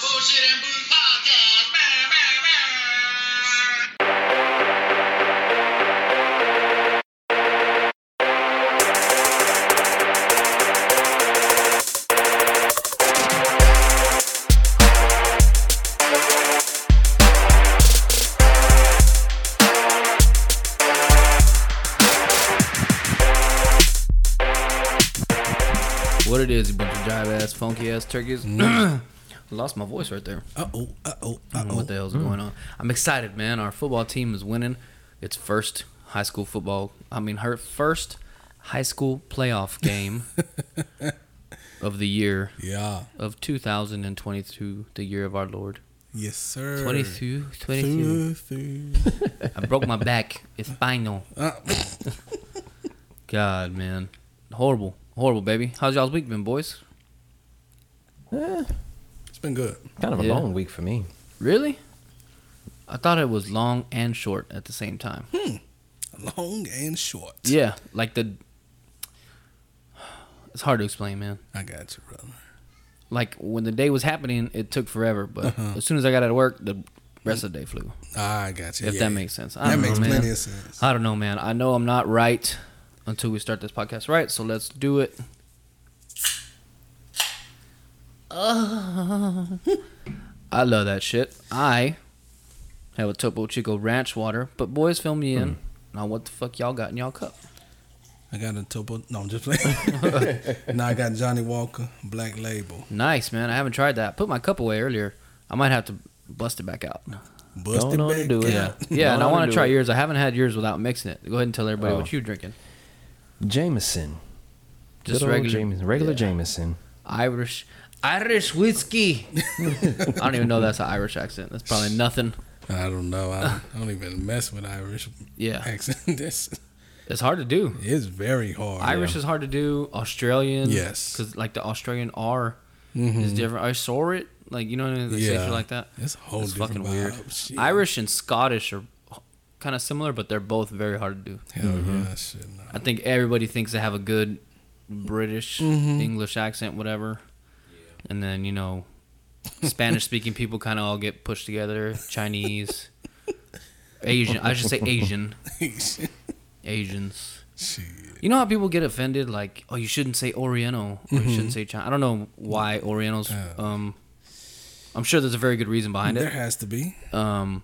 Bullshit and Booze Podcast. Bah, bah, bah. What it is, you bunch of jive ass, funky ass turkeys. Mm. Lost my voice right there. Uh oh, uh oh, I uh don't know oh. what the hell's going on. I'm excited, man. Our football team is winning its first high school football. I mean, her first high school playoff game of the year Yeah. of 2022, the year of our Lord. Yes, sir. 22, 22. Two. I broke my back. It's spinal. Uh, God, man. Horrible. Horrible, baby. How's y'all's week been, boys? it's been good. Kind of a Yeah. long week for me. Really? I thought it was long and short at the same time. Hmm. Long and short. Yeah, like the. It's hard to explain, man. I got you, brother. Like when the day was happening, it took forever, but Uh-huh. as soon as I got out of work, the rest of the day flew. I got you. If yeah. that makes sense. I That don't makes know, man. plenty of sense. I don't know, man. I know I'm not right until we start this podcast right, so let's do it. Uh, I love that shit. I have a Topo Chico Ranch water, but boys, fill me in. Now, what the fuck y'all got in y'all cup? I got a topo. No, I'm just playing. now I got Johnnie Walker Black Label. Nice, man. I haven't tried that. I put my cup away earlier. I might have to bust it back out. Busted Don't know back do it. Yeah, out. yeah. And I want to to try it. yours. I haven't had yours without mixing it. Go ahead and tell everybody Oh. what you're drinking. Jameson. Just old regular Jameson. Regular Yeah. Jameson. Irish, Irish whiskey. I don't even know that's an Irish accent. That's probably nothing. I don't know. I, I don't even mess with Irish Yeah, accent. this it's hard to do. It's very hard. Irish is hard to do. Australian, Yes. because like the Australian R Mhm. is different. I saw it, like you know, what I mean? Yeah. like that. It's a whole different fucking weird. Shit. Irish and Scottish are kind of similar, but they're both very hard to do. Hell yeah, shit. No. I think everybody thinks they have a good British Mhm. English accent, whatever. And then you know, Spanish speaking people kind of all get pushed together. Chinese, Asian. I should say Asian. Asians. shit. You know how people get offended, like, oh, you shouldn't say Oriental, or you shouldn't say China. I don't know why Orientals. Uh. Um, I'm sure there's a very good reason behind There it. There has to be. Um,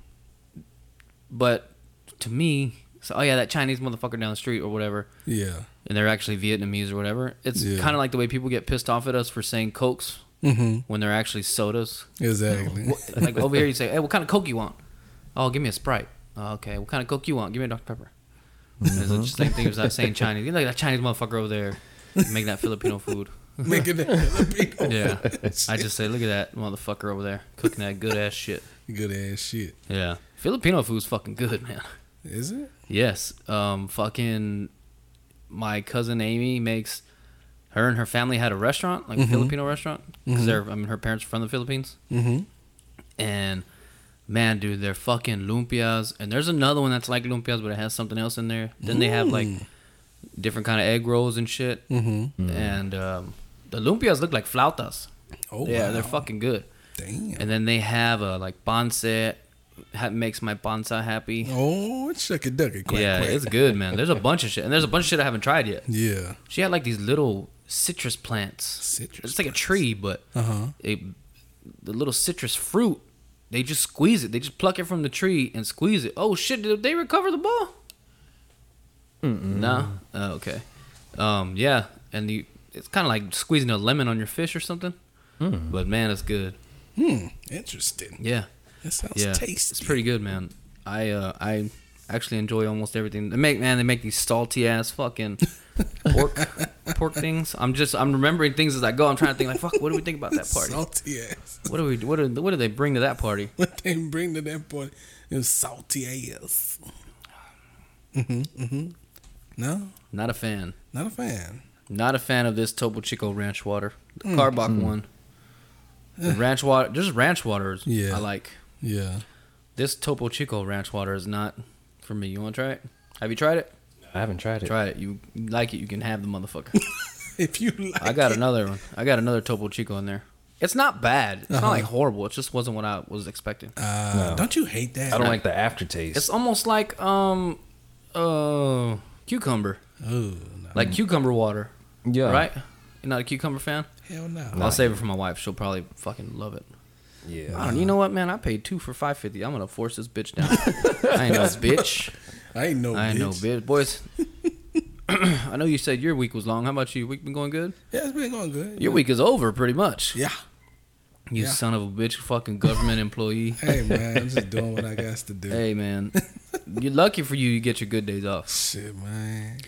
but to me, so oh yeah, that Chinese motherfucker down the street or whatever Yeah. and they're actually Vietnamese or whatever. It's Yeah. kind of like the way people get pissed off at us for saying cokes Mm-hmm. when they're actually sodas. Exactly. Like over here, you say, "Hey, what kind of coke you want?" Oh, give me a Sprite. Oh, okay, what kind of coke you want? Give me a Dr Pepper. It's the Mm-hmm. same thing as that saying Chinese. You know, like that Chinese motherfucker over there making that Filipino food. Making it Filipino. Yeah, I just say, look at that motherfucker over there cooking that good ass shit. good ass shit. Yeah, Filipino food's fucking good, man. Is it? Yes. Um, fucking, my cousin Amy makes. Her and her family had a restaurant, like a Filipino restaurant, because they're. I mean, her parents are from the Philippines, Mm-hmm. and man, dude, they're fucking lumpias. And there's another one that's like lumpias, but it has something else in there. Then they have like different kind of egg rolls and shit, Mm-hmm. and um, the lumpias look like flautas. Oh yeah, wow. they're fucking good. Damn. And then they have a like bonse, ha- makes my bonsa happy. oh, it's shucky ducky quack yeah, quack. it's good, man. There's a bunch of shit, and there's a bunch of shit I haven't tried yet. Yeah. She had like these little citrus plants. Citrus It's like a tree, but Uh huh. it, the little citrus fruit, they just squeeze it. They just pluck it from the tree and squeeze it. Oh shit! Did they recover the ball? No. Oh, okay. Um. Yeah, and the it's kind of like squeezing a lemon on your fish or something. But man, it's good. Hmm. Interesting. Yeah. That sounds Yeah. tasty. It's pretty good, man. I uh I actually enjoy almost everything. They make man, they make these salty ass fucking pork pork things. I'm just I'm remembering things as I go. I'm trying to think like fuck. What do we think about that party? Salty ass. What do we what do what do they bring to that party? What they bring to that point is salty ass. Mm-hmm. Mm-hmm. No, Not a fan. not a fan. Not a fan of this Topo Chico ranch water. The Mm. Karbach one. The ranch water, just ranch waters. Yeah. I like Yeah. this Topo Chico ranch water is not for me. You want to try it? Have you tried it? I haven't tried it. Try it. You like it? You can have the motherfucker. If you like I got it. another one. I got another Topo Chico in there. It's not bad. It's not like Uh-huh. horrible. It just wasn't what I was expecting. Uh, No. Don't you hate that? I don't like the aftertaste. It's almost like um uh cucumber. Oh, no. Like cucumber water. yeah. Right? You're not a cucumber fan? hell no. I'll save it for my wife. She'll probably fucking love it. I Yeah. don't, you know what, man? I paid two for five fifty. I'm gonna force this bitch down. I ain't no bitch. I ain't no I ain't no bitch. bitch. Boys, I know you said your week was long. How about you? Week been going good? Yeah, it's been going good. Your week is over, pretty much. Yeah. You Yeah. son of a bitch, fucking government employee. Hey man, I'm just doing what I got to do. Hey man, you're lucky for you. You get your good days off. Shit, man.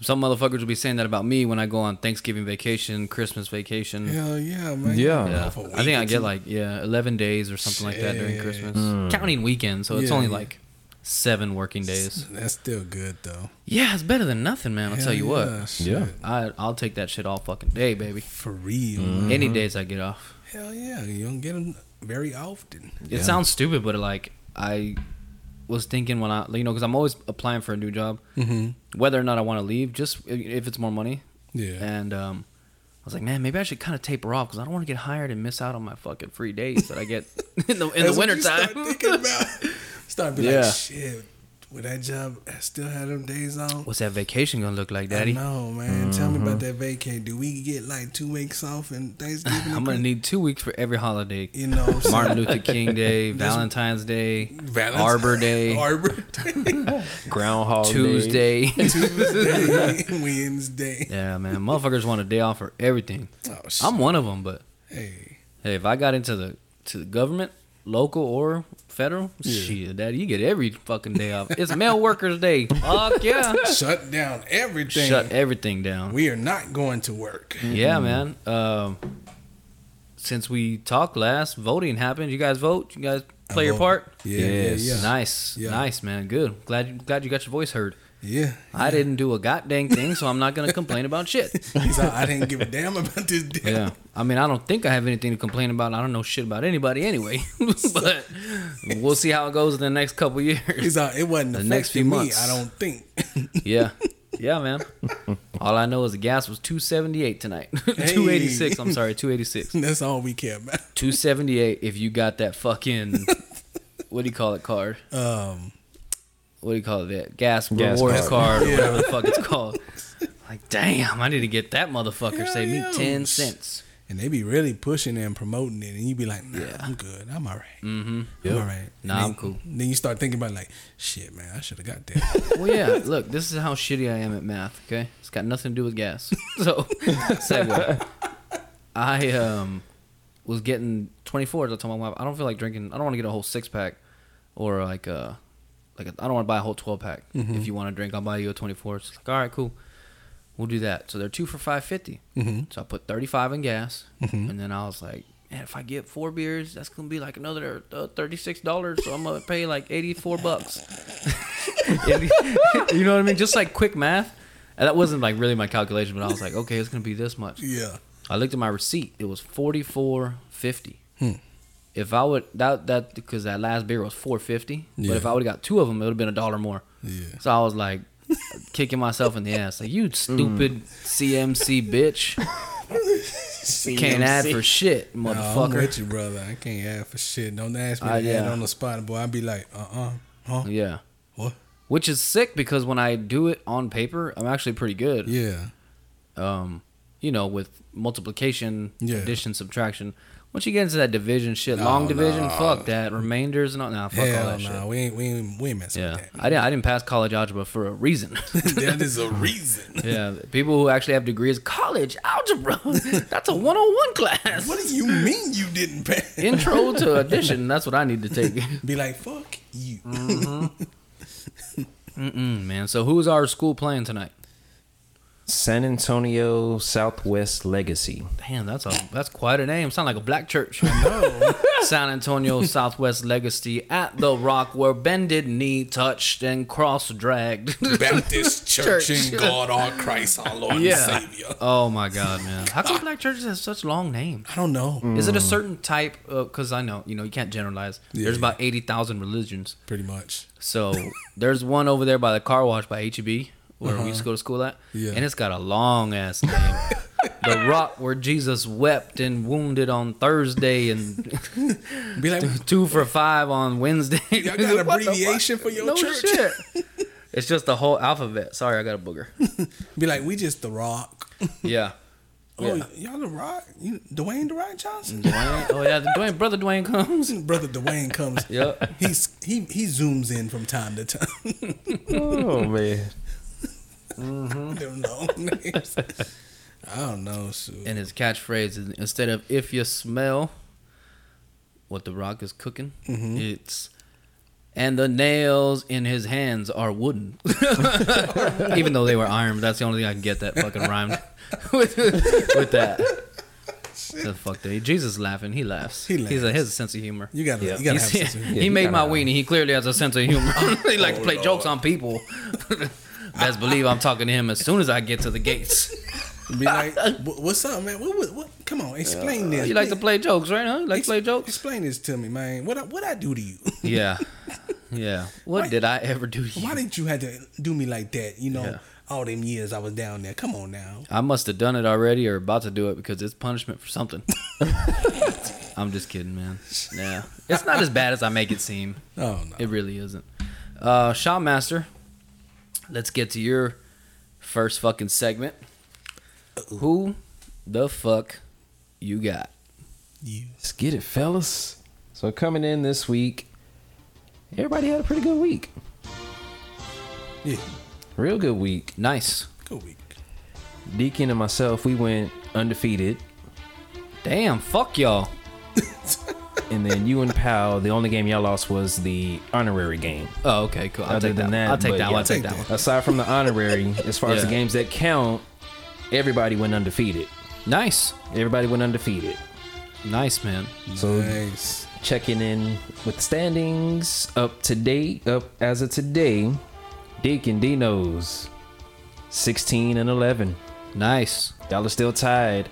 Some motherfuckers will be saying that about me when I go on Thanksgiving vacation, Christmas vacation. Hell yeah, man. Yeah. Yeah, Off a I think I get like yeah, eleven days or something like that during Shit. Christmas, Mm. counting weekends. So it's Yeah, only yeah. like seven working days. That's still good though. Yeah, it's better than nothing, man. I'll Hell tell you what. yeah, shit. Yeah. I I'll take that shit all fucking day, baby. For real. Mm-hmm. Any days I get off. Hell yeah, you don't get them very often. It Yeah. sounds stupid, but like I was thinking when I, you know, because I'm always applying for a new job, Mm-hmm. whether or not I want to leave, just if it's more money. Yeah. And um, I was like, man, maybe I should kind of taper off because I don't want to get hired and miss out on my fucking free days that I get in the in That's the wintertime. Start thinking about. Start being Yeah. like, shit. With that job, I still have them days on. What's that vacation gonna look like, Daddy? know, man. Tell me about mm-hmm. that vacay. Do we get like two weeks off and Thanksgiving? I'm gonna need two weeks for every holiday. you know, what Martin? Luther King Day, Valentine's Day, Valentine's- Arbor Day, Arbor Day, Groundhog Tuesday. Tuesday, Wednesday. yeah, man, motherfuckers want a day off for everything. Oh shit. I'm one of them, but hey, hey, if I got into the to the government, local or federal, Yeah. shit, daddy, you get every fucking day off. It's mail workers day. Fuck yeah. shut down everything. Shut everything down. we are not going to work. Yeah, man. Um, since we talked last, voting happened. You guys vote. You guys play your part. Yeah, Yes. yeah. Nice, Yeah. nice, man. Good. Glad you glad you got your voice heard. Yeah. I didn't do a goddamn thing, so I'm not gonna complain about shit. He's like, I didn't give a damn about this. Yeah, I mean, I don't think I have anything to complain about. I don't know shit about anybody anyway. but we'll see how it goes in the next couple years. He's like, it wasn't The next few me. months. I don't think. Yeah, yeah, man. All I know is the gas was 278 tonight. 286. I'm sorry, 286. That's all we care about. 278 if you got that fucking what do you call it card? Um, What do you call it? That gas, Gas rewards card. card, or Yeah. whatever the fuck it's called. Like, damn, I need to get that motherfucker. Hell Save me 10 cents. and they be really pushing and promoting it, and you be like, Nah, Yeah. I'm good. I'm all right. Mm-hmm. I'm all right. Nah, And I'm cool. Then you start thinking about like, shit, man, I should have got that. Well, yeah. Look, this is how shitty I am at math. Okay, it's got nothing to do with gas. So, segue. I um was getting 24. I told my wife I don't feel like drinking. I don't want to get a whole six pack or like a like I don't want to buy a whole 12 pack. If you want to drink, I'll buy you a 24. It's like all right, cool. We'll do that. So they're two for 550. mm-hmm. So I put 35 in gas, Mhm. and then I was like, man, if I get four beers, that's gonna be like another uh, 36 dollars. So I'm gonna pay like 84 bucks. you know what I mean? Just like quick math. And that wasn't like really my calculation, but I was like, okay, it's gonna be this much. Yeah. I looked at my receipt; it was 44.50. Hmm. If I would that that because that last beer was 4.50, Yeah. but if I would have got two of them, it would have been a dollar more. Yeah. So I was like kicking myself in the ass, like you stupid CMC bitch. Can't add for shit, Nah, I'm motherfucker. with you, brother. I can't add for shit. Don't ask me Uh, to add on the spot, boy. I'd be like, uh, uh huh, yeah. what? Which is sick because when I do it on paper, I'm actually pretty good. Yeah. Um, you know, with multiplication, Yeah. addition, subtraction. Once you get into that division shit, long oh, division, no. fuck that. Remainders and all, nah, fuck all that no, shit. we ain't, we ain't, we ain't messing Yeah, with I didn't. I didn't pass college algebra for a reason. that. that is a reason. yeah, people who actually have degrees, college algebra, that's a 101 class. What do you mean you didn't pass? Intro to addition. That's what I need to take. Be like, fuck you. Mm-hmm. Mm-mm, man. So who's our school playing tonight? San Antonio Southwest Legacy. Damn, that's a that's quite a name. Sound like a black church. No. San Antonio Southwest Legacy at the Rock, where bended knee touched and cross dragged. Baptist Church, Church. in God our Christ, our Lord Yeah. and Savior. oh my God, man! How come ah. black churches have such long names? I don't know. Is it a mm. certain type? Because I know you know you can't generalize. Yeah, There's yeah. about eighty thousand religions. Pretty much. So there's one over there by the car wash by HEB where we used to go to school at, Uh-huh. Yeah. and it's got a long ass name. the rock where Jesus wept and wounded on Thursday and Be like, two for five on Wednesday. y'all got an What the fuck? abbreviation for your No church? shit. It's just the whole alphabet. Sorry, I got a booger. Be like, we just the Rock. Yeah. Oh, y'all the Rock? You, Dwayne the Rock Johnson? Dwayne. Oh yeah, the Dwayne brother Dwayne comes. Brother Dwayne comes. Yep. He's he he zooms in from time to time. Oh man. I don't know. names. I don't know. Shoot. And his catchphrase is instead of "if you smell what the rock is cooking," mm-hmm. it's and the nails in his hands are wooden. Even though they were iron, that's the only thing I can get that fucking rhymed with with that. The fuck that Jesus laughing. He laughs. He He's a, laughs. his sense of humor. You gotta Yeah. you gotta He's- have sense of humor. he you made my gotta- weenie. He clearly has a sense of humor. he like to oh, play jokes on people. Best believe I'm talking to him as soon as I get to the gates. Be like, what's up, man? What, what, what? Come on, explain this. You like to play jokes, right? Huh? You like to play jokes? Explain this to me, man. What I- what I do to you? Yeah. Yeah. What Why- did I ever do to you? Why didn't you have to do me like that? You know, Yeah. all them years I was down there. Come on now. I must have done it already or about to do it because it's punishment for something. I'm just kidding, man. Yeah. It's not as bad as I make it seem. Oh no. It really isn't. Uh Shotmaster, let's get to your first fucking segment. Who the fuck you got? You. Let's get it, fellas. So coming in this week, everybody had a pretty good week. Yeah. Real good week. Nice. Go week. Deacon and myself, we went undefeated. Damn, fuck y'all. And then you and Pal, the only game y'all lost was the honorary game. Oh, okay, cool. I'll Other take than that. that, I'll take but that yeah. one. I'll take Take that that. one. Aside from the honorary, as far as the Yeah. games that count, everybody went undefeated. Nice. Everybody went undefeated. Nice, man. So Nice. checking in with the standings up to date, up as of today, Deacon Dino's 16 and 11. Nice. Y'all are still tied.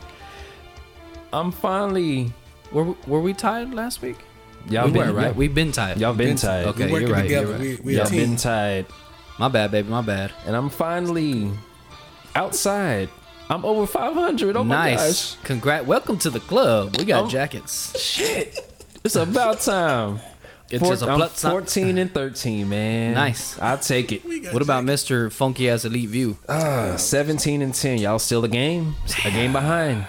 I'm finally Were we, were we tied last week? y'all we been were, right? Y'all, We've been tied. y'all been Been- tied. Okay, you're right, you're right. We, we y'all team. been tied. My bad, baby. My bad. And I'm finally outside. I'm over 500. Oh my nice. gosh. Congrats. Welcome to the club. We got Um, jackets. Shit. It's about time. It's Four- just a I'm plus sign. 14 and 13, man. Nice. I'll take it. What about Jack- Mr. Funky Ass Elite View? Uh, 17 and 10. Y'all still a game? A game behind.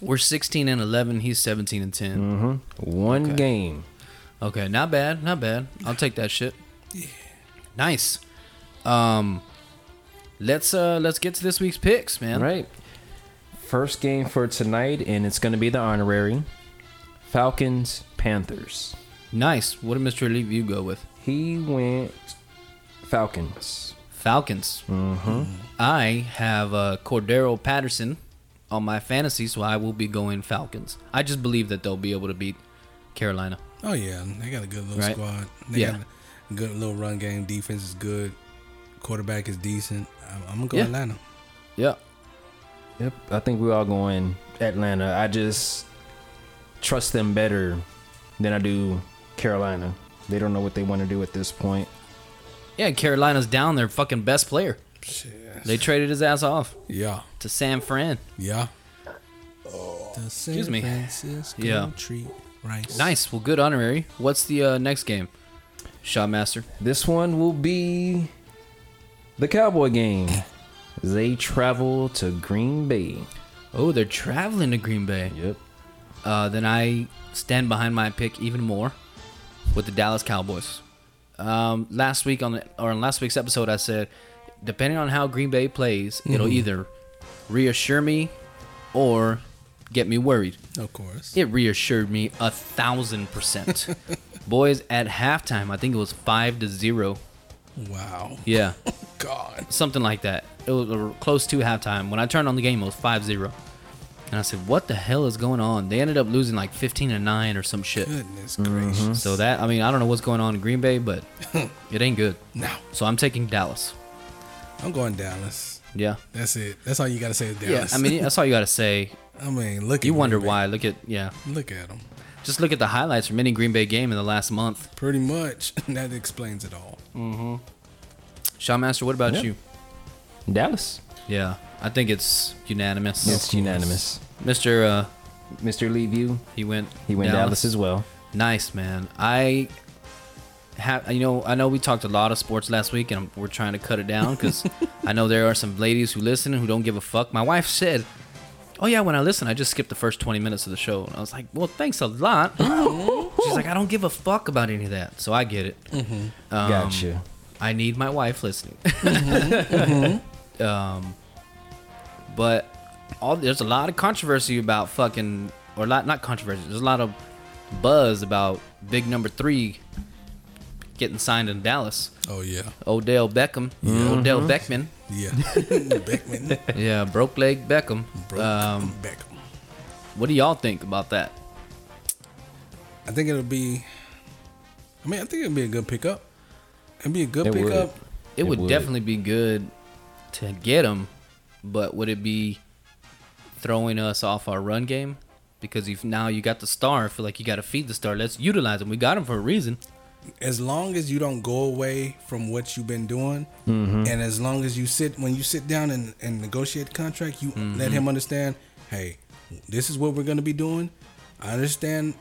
We're 16 and 11. He's 17 and 10. One game. Okay, not bad. Not bad. I'll take that shit. Nice. Um, let's uh let's get to this week's picks, man. Right. First game for tonight, and it's going to be the honorary Falcons Panthers. Nice. What did Mr. Elite View go with? He went Falcons. Falcons. Mm-hmm. I have uh, Cordarrelle Patterson on my fantasy, so I will be going Falcons. I just believe that they'll be able to beat Carolina. Oh yeah, they got a good little Right. squad. They Yeah. got a good little run game. Defense is good. Quarterback is decent. I'm, I'm gonna go Yeah. Atlanta. Yeah. Yep. I think we're all going Atlanta. I just trust them better than I do Carolina. They don't know what they want to do at this point. Yeah, Carolina's down their fucking best player. Shit. They traded his ass off Yeah. to San Fran. Yeah. The San Excuse me. Francisco Yeah. treat rice. Nice. Well, good honorary. What's the uh, next game? Shotmaster. This one will be the Cowboy game. They travel to Green Bay. Oh, they're traveling to Green Bay. Yep. Uh, then I stand behind my pick even more with the Dallas Cowboys. Um, last week on the, or on last week's episode, I said, depending on how Green Bay plays, it'll either reassure me or get me worried. Of course. It reassured me a thousand percent. Boys, at halftime, I think it was five to zero. Wow. Yeah, God. something like that. It was close to halftime. When I turned on the game, it was 5-0. And I said, "What the hell is going on?" They ended up losing like 15 to 9 or some shit. Goodness Mm-hmm. gracious. So that I mean, I don't know what's going on in Green Bay, but it ain't good. Now So I'm taking Dallas. I'm going Dallas. Yeah. That's it. That's all you gotta say is Yeah, I mean that's all you got to say. I mean, look. At you wonder Green Bay. why. Look at yeah. Look at them. Just look at the highlights from any Green Bay game in the last month. Pretty much. that explains it all. Shotmaster, what about Yep. you? Dallas. Yeah. I think it's unanimous. It's unanimous. Mr. Uh, Mr. Lee View, he went. he went Dallas. as well. Nice man. I have you know I know we talked a lot of sports last week and we're trying to cut it down because I know there are some ladies who listen who don't give a fuck. My wife said, "Oh yeah, when I listen, I just skip the first twenty minutes of the show." And I was like, "Well, thanks a lot." She's like, "I don't give a fuck about any of that," so I get it. Um, Gotcha. I need my wife listening. um, but all there's a lot of controversy about fucking or lot not controversy. There's a lot of buzz about big number three getting signed in Dallas. Oh yeah, Odell Beckham, Odell Beckman, yeah. Beckman, yeah, broke leg Beckham. Broke Um, Beckham. what do y'all think about that? I think it'll be. I mean, I think it'll be a good pickup. It'd be a good It would. pickup. It, It would, would. definitely be good to get him, but would it be throwing us off our run game? Because if now you got the star, I feel like you got to feed the star. Let's utilize him. We got him for a reason. As long as you don't go away from what you've been doing, Mm-hmm. and as long as you sit when you sit down and, and negotiate the contract, you Mm-hmm. let him understand. Hey, this is what we're gonna be doing. I understand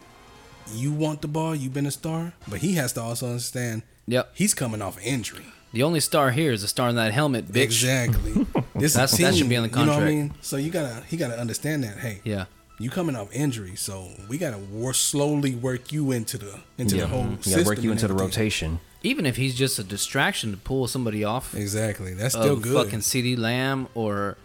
you want the ball. You've been a star, but he has to also understand. Yep. He's coming off injury. The only star here is the star in that helmet, bitch. Exactly. This That's- is that should be on the You know what I contract. mean? So you gotta he gotta understand that. Hey, Yeah. You coming off injury, so we gotta work, slowly work you into the into Yeah. the whole You system. gotta work you into the rotation. Even if he's just a distraction to pull somebody off Exactly. That's still of good. fucking CeeDee Lamb or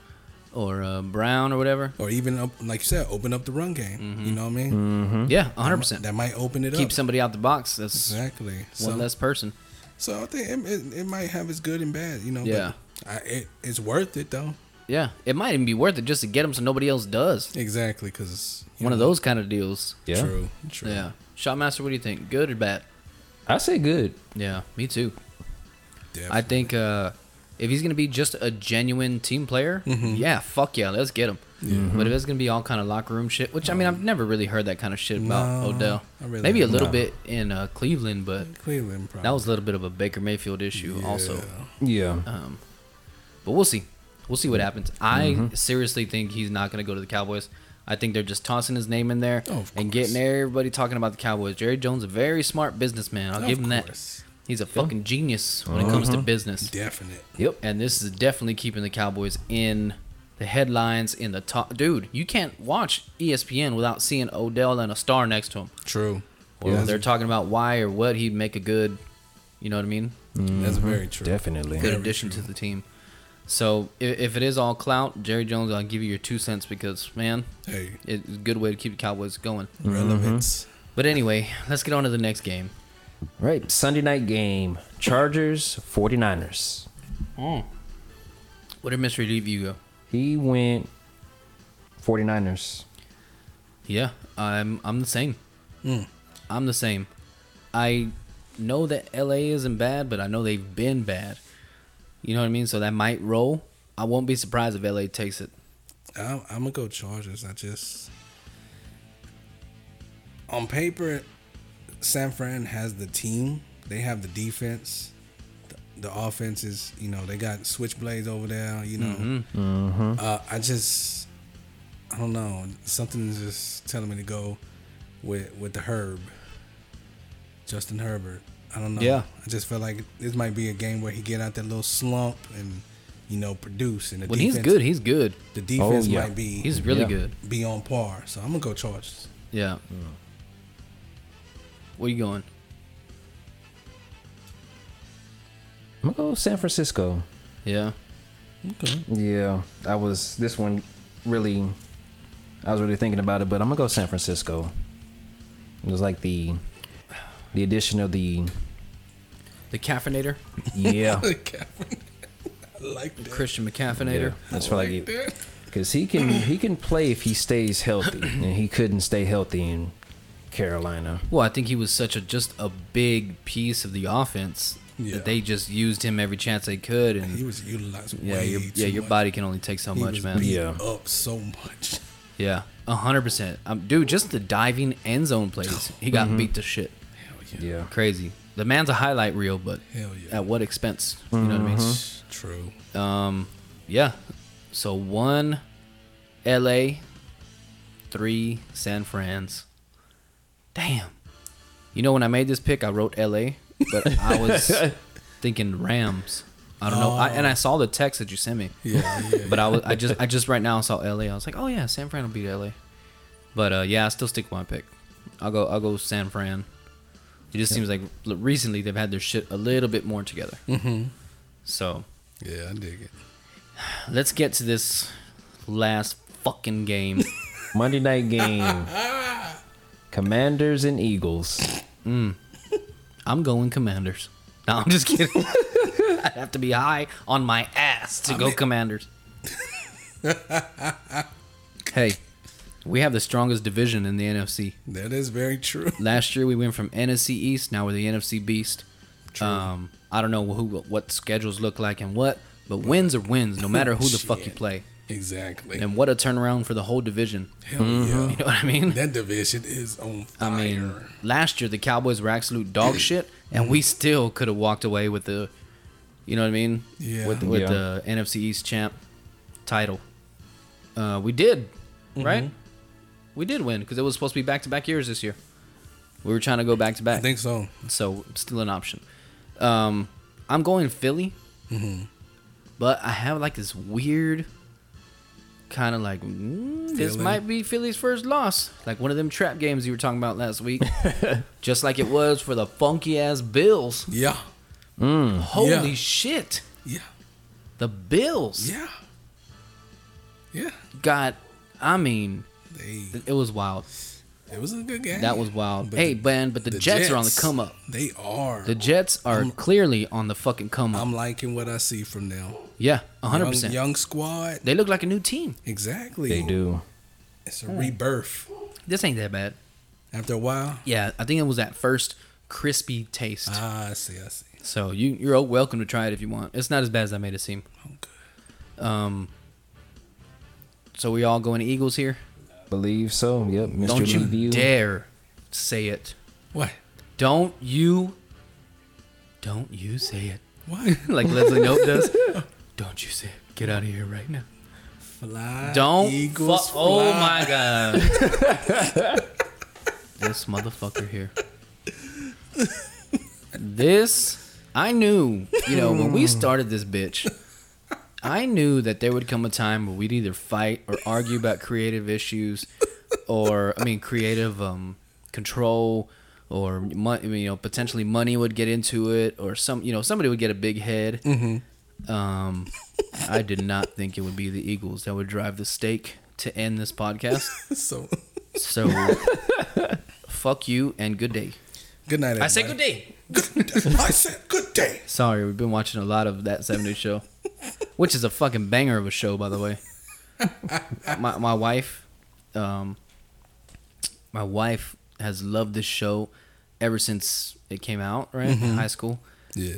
or uh, Brown or whatever. or even up, like you said, open up the run game. Mm-hmm. You know what I mean? Mm-hmm. Yeah, 100. percent That might open it Keep up. Keep somebody out the box. That's Exactly. So, one less person. so I think it, it, it might have its good and bad. You know. Yeah. But I, it, it's worth it though. Yeah, it might even be worth it just to get him so nobody else does. Exactly, because One of those kind of deals. Yeah. True. True. Yeah. Shotmaster, what do you think? Good or bad? I say good. Yeah, me too. Definitely. I think uh, if he's gonna be just a genuine team player, yeah, fuck yeah, let's get him. But if it's gonna be all kind of locker room shit, which I mean, I've never really heard that kind of shit about No, Odell. I really Maybe a little No. bit in uh, Cleveland, but Cleveland. Probably. that was a little bit of a Baker Mayfield issue, also. Yeah. Yeah. Um, but we'll see. We'll see what mm-hmm. happens. I mm-hmm. seriously think he's not going to go to the Cowboys. I think they're just tossing his name in there Oh, and course. getting everybody talking about the Cowboys. Jerry Jones, a very smart businessman. I'll Of give him that. He's a fucking genius when it comes to mm-hmm. business. Definite. Yep. And this is definitely keeping the Cowboys in the headlines, in the top. Dude, you can't watch ESPN without seeing Odell and a star next to him. True. Well, Yeah. they're talking about why or what he'd make a good, you know what I mean? That's very true. Definitely. good Very addition true. to the team. So if, if it is all clout, Jerry Jones, I'll give you your two cents because man, Hey, it's a good way to keep the Cowboys going. relevance. But anyway, let's get on to the next game. Right. Sunday night game. Chargers, 49ers. What did Mr. Levy go? He went 49ers. Yeah, I'm I'm the same. Mm. I'm the same. I know that LA isn't bad, but I know they've been bad. You know what I mean? So that might roll. I won't be surprised if LA takes it. I'm, I'm gonna go Chargers. I just on paper, San Fran has the team. They have the defense. The, the offense is, you know, they got switchblades over there. You know, Mm-hmm. uh, I just, I don't know. Something's just telling me to go with with the Herb, Justin Herbert. I don't know. Yeah. I just feel like this might be a game where he get out that little slump and you know produce. And the When defense, he's good, he's good. the defense oh, yeah. might be He's really Yeah. good. be on par. So I'm gonna go Chargers. Yeah. Where you going? I'm going to go San Francisco. Yeah. Okay. Yeah. I was, this one really, I was really thinking about it, but I'm going to go San Francisco. It was like the, the addition of the, The Caffeinator, yeah. The caffeinator. I like that. Christian McCaffeinator. That's for like, like that. because he can, he can play if he stays healthy, and he couldn't stay healthy in Carolina. Well, I think he was such a just a big piece of the offense Yeah. that they just used him every chance they could, and He was utilized. yeah, way your too yeah your much. body can only take so He much, was man. Yeah. up so much. Yeah, a hundred percent. Um, dude, just the diving end zone plays, he got beat to shit. Yeah. Yeah. Crazy. The man's a highlight reel, but Hell yeah. at what expense? You know what I mean? True. Um, yeah. So one, L.A., three, San Fran's. Damn. You know, when I made this pick, I wrote L.A., but I was thinking Rams. I don't know. I, and I saw the text that you sent me. Yeah, yeah. But I was I just I just right now saw LA. I was like, oh yeah, San Fran will beat LA. But uh, yeah, I still stick with my pick. I'll go I'll go San Fran. It just seems like recently they've had their shit a little bit more together. mm-hmm. So Yeah, I dig it. let's get to this last fucking game. Monday night game. Commanders and Eagles. I'm going Commanders. No, I'm just kidding. I'd have to be high on my ass to go mean- Commanders. hey, we have the strongest division in the NFC. That is very true. Last year we went from NFC East. Now we're the NFC Beast. Um, I don't know who what schedules look like and what, but wins are wins, no matter who the fuck you play. Exactly. And what a turnaround for the whole division. Hell yeah. You know what I mean? That division is on fire. I mean, last year the Cowboys were absolute dog shit, and we still could have walked away with the, you know what I mean? Yeah. With with Yeah. the NFC East champ title. Uh, we did, right? We did win because it was supposed to be back to back years this year. We were trying to go back to back. I think so. so still an option. Um, I'm going Philly, but I have like this weird. Kind of like mm, this might be Philly's first loss, like one of them trap games you were talking about last week just like it was for the funky ass Bills. Yeah. Holy Yeah. shit. Yeah. The Bills Yeah. Yeah. got, I mean, They. it was wild. It was a good game. That was wild. But hey, the- Ben, but the, Jets, are on the come up. They are. The Jets are clearly on the fucking come up. I'm liking what I see from them. yeah, 100%. Young, young squad. They look like a new team. Exactly. They do. It's a rebirth. This ain't that bad. After a while. Yeah, I think it was that first crispy taste. Ah, I see. I see. so you, you're welcome to try it if you want. It's not as bad as I made it seem. I'm good. Um, so we all going to Eagles here? Believe so. Yep. Mr. Don't you Review. dare say it. What? Don't you don't you say it. What? Like Leslie Knope does. Oh. Don't you say it. Get out of here right now. Fly. Don't Eagles. fu- Oh my god. this motherfucker here. This I knew, you know, when we started this bitch, I knew that there would come a time where we'd either fight or argue about creative issues or I mean creative um control or mon- you know potentially money would get into it or some you know somebody would get a big head. Um I did not think it would be the Eagles that would drive the stake to end this podcast. So, So fuck you and good day. good night. I say good day. I said good day. Sorry, we've been watching a lot of that 70s show, which is a fucking banger of a show, by the way. my my wife, um, my wife has loved this show ever since it came out, right in high school. Yeah.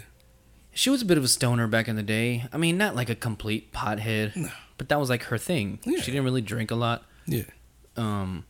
She was a bit of a stoner back in the day. I mean, not like a complete pothead, but that was like her thing. Yeah. She didn't really drink a lot. Yeah. Um,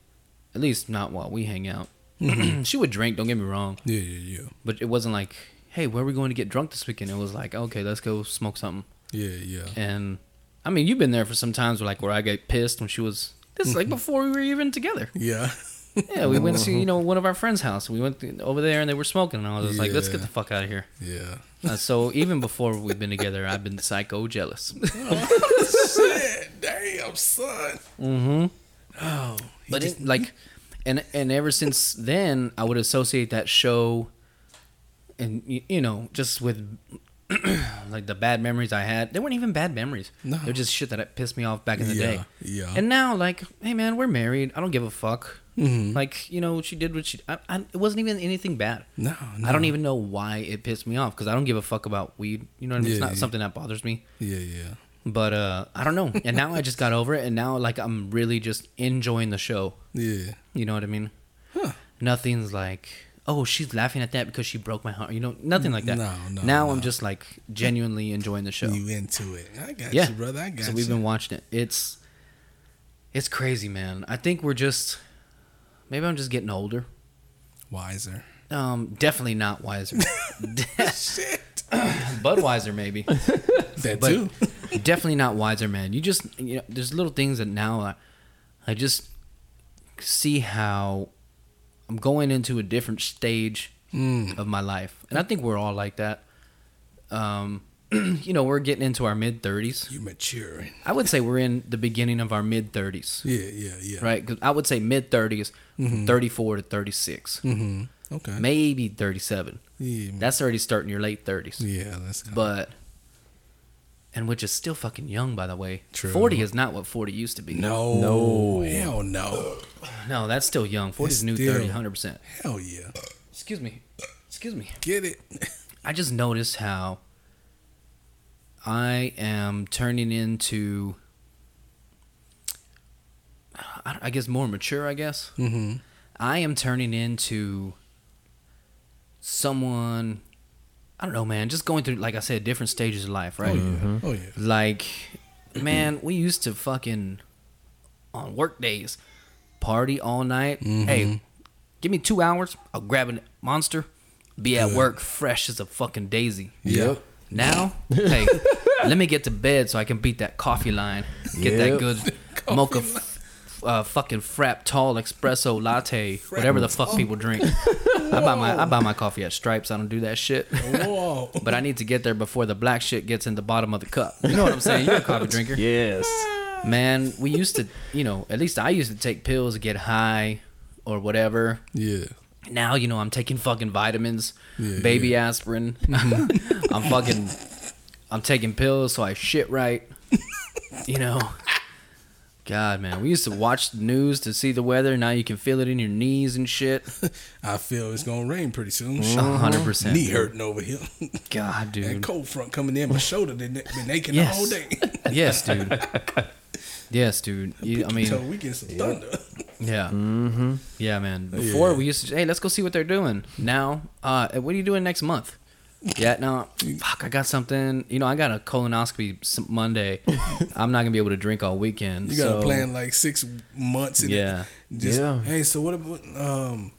at least not while we hang out. Mm-hmm. she would drink. Don't get me wrong. Yeah. Yeah. Yeah. But it wasn't like, hey, where are we going to get drunk this weekend? It was like, okay, let's go smoke something. Yeah. Yeah. And I mean, you've been there for some times where like where I get pissed when she was. This is like before we were even together. Yeah. Yeah, we went to you know one of our friends' house. We went over there and they were smoking, and I was just like, let's get the fuck out of here. Yeah. Uh, so even before we've been together, I've been psycho jealous. Shit. Damn, son. mm-hmm. Oh. But it, like, and and ever since then, I would associate that show, and you know, just with like the bad memories I had. They weren't even bad memories. No. they're just shit that pissed me off back in the Yeah, day. yeah. And now, like, hey man, we're married. I don't give a fuck. Mhm. Like, you know, she did what she. I, I, it wasn't even anything bad. No, no. I don't even know why it pissed me off because I don't give a fuck about weed. You know, what I mean? it's not yeah. something that bothers me. Yeah. Yeah. But uh, I don't know. And now I just got over it, and now like I'm really just enjoying the show. Yeah. You know what I mean? Huh. Nothing's like, oh, she's laughing at that because she broke my heart. You know, nothing like that. No, no, Now no. I'm just like genuinely enjoying the show. You into it? I got yeah, you, brother. I got so you. So we've been watching it. It's it's crazy, man. I think we're just maybe I'm just getting older. wiser. Um, definitely not wiser. Shit. Budweiser, maybe. That But- too. definitely not wiser, man. You just you know, there's little things that now I, I just see how I'm going into a different stage Mm. of my life, and I think we're all like that. Um, you know, we're getting into our mid 30s. You maturing. I would say we're in the beginning of our mid 30s, Yeah, yeah, yeah. right? 'Cause I would say mid 30s, 34 to 36, Mm-hmm. Okay. maybe 37. yeah, That's already starting your late 30s. yeah, that's but and which is still fucking young by the way True. 40 is not what 40 used to be no, No. hell no, no that's still young 40 is new still- 30 100% hell yeah. excuse me excuse me Get it? i just noticed how i am turning into i I guess more mature i guess Mm-hmm. i am turning into someone i don't know man just going through like i said different stages of life right Oh yeah. Oh yeah. Like, man, we used to fucking on work days party all night. Mm-hmm. Hey, give me two hours. I'll grab a monster. Be at Good. work fresh as a fucking daisy. Yeah. Now, hey, let me get to bed so I can beat that coffee line. Get that Yep. good mocha, f- uh, fucking frap tall espresso latte, whatever the fuck people drink. I buy my I buy my coffee at Stripes. I don't do that shit. Whoa. But I need to get there before the black shit gets in the bottom of the cup. You know what I'm saying? You're a coffee drinker. Yes. Man, we used to, you know, at least I used to take pills to get high or whatever. Yeah. Now, you know, I'm taking fucking vitamins, Yeah, baby aspirin. I'm fucking, I'm taking pills so I shit right. You know, God, man, we used to watch the news to see the weather. Now you can feel it in your knees and shit. I feel it's gonna rain pretty soon. Hundred percent. Knee hurting over here. God, dude, that cold front coming in my shoulder. They been aching Yes. all day. Yes, dude. Yes, dude. You, I mean, so we get some thunder. Yeah. Mm-hmm. Yeah, man. Before Yeah. we used to, hey, let's go see what they're doing. Now, uh, what are you doing next month? Yeah, no, fuck, I got something. You know, I got a colonoscopy Monday. I'm not gonna be able to drink all weekend. You got to so, plan like six months. In Yeah. It. Just, Yeah. Hey, so what about um,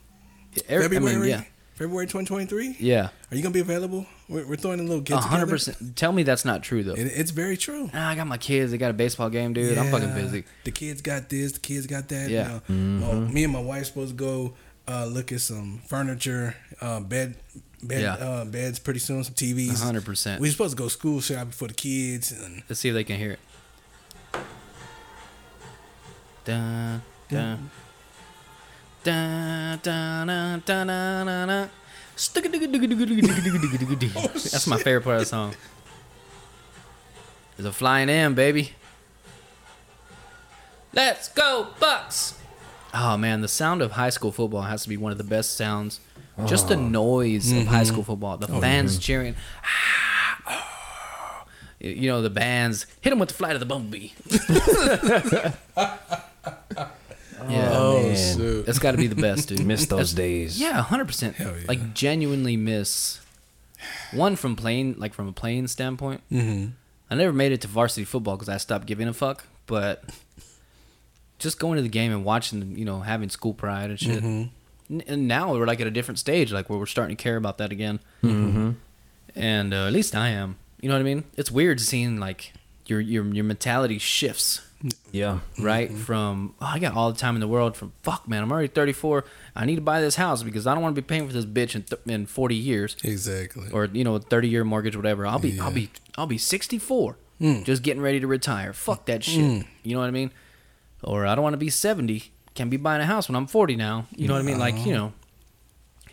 every- I mean, February? yeah, February 2023. yeah, Are you gonna be available? We're, we're throwing a little get a hundred together. percent. Tell me that's not true though. It, it's very true. Nah, I got my kids. They got a baseball game, dude. I'm fucking busy. The kids got this. The kids got that. Yeah. You know. Mm-hmm. Oh, me and my wife supposed to go uh, look at some furniture, uh, bed, bed, Yeah. uh, beds pretty soon. Some TVs. A hundred percent. We supposed to go school shopping for the kids and Let's see if they can hear it. Dun. Dun, dun, dun, dun, dun, dun, dun. That's my favorite part of the song. There's a flying in, baby. Let's go, Bucks! Oh man, the sound of high school football has to be one of the best sounds. Just the noise of high school football, the fans cheering. You know the bands hit them with the flight of the bumblebee. yeah, Oh, man. that's got to be the best, dude. Miss those That's- days. Yeah, hundred percent. Yeah. Like genuinely miss one from playing, like from a playing standpoint. mm-hmm. I never made it to varsity football because I stopped giving a fuck. But just going to the game and watching, you know, having school pride and shit. Mm-hmm. N- And now we're like at a different stage, like where we're starting to care about that again. Mm-hmm. And uh, at least I am. You know what I mean? It's weird seeing like your your your mentality shifts Yeah. right? From oh, I got all the time in the world. From fuck, man, I'm already 34. I need to buy this house because I don't want to be paying for this bitch in, th- in 40 years Exactly. or you know, a 30 year mortgage, whatever. I'll be Yeah. I'll be I'll be 64, Mm. just getting ready to retire. Fuck that shit. You know what I mean? Or I don't want to be 70. Can be buying a house when I'm 40 now. You know what I mean? Like you know,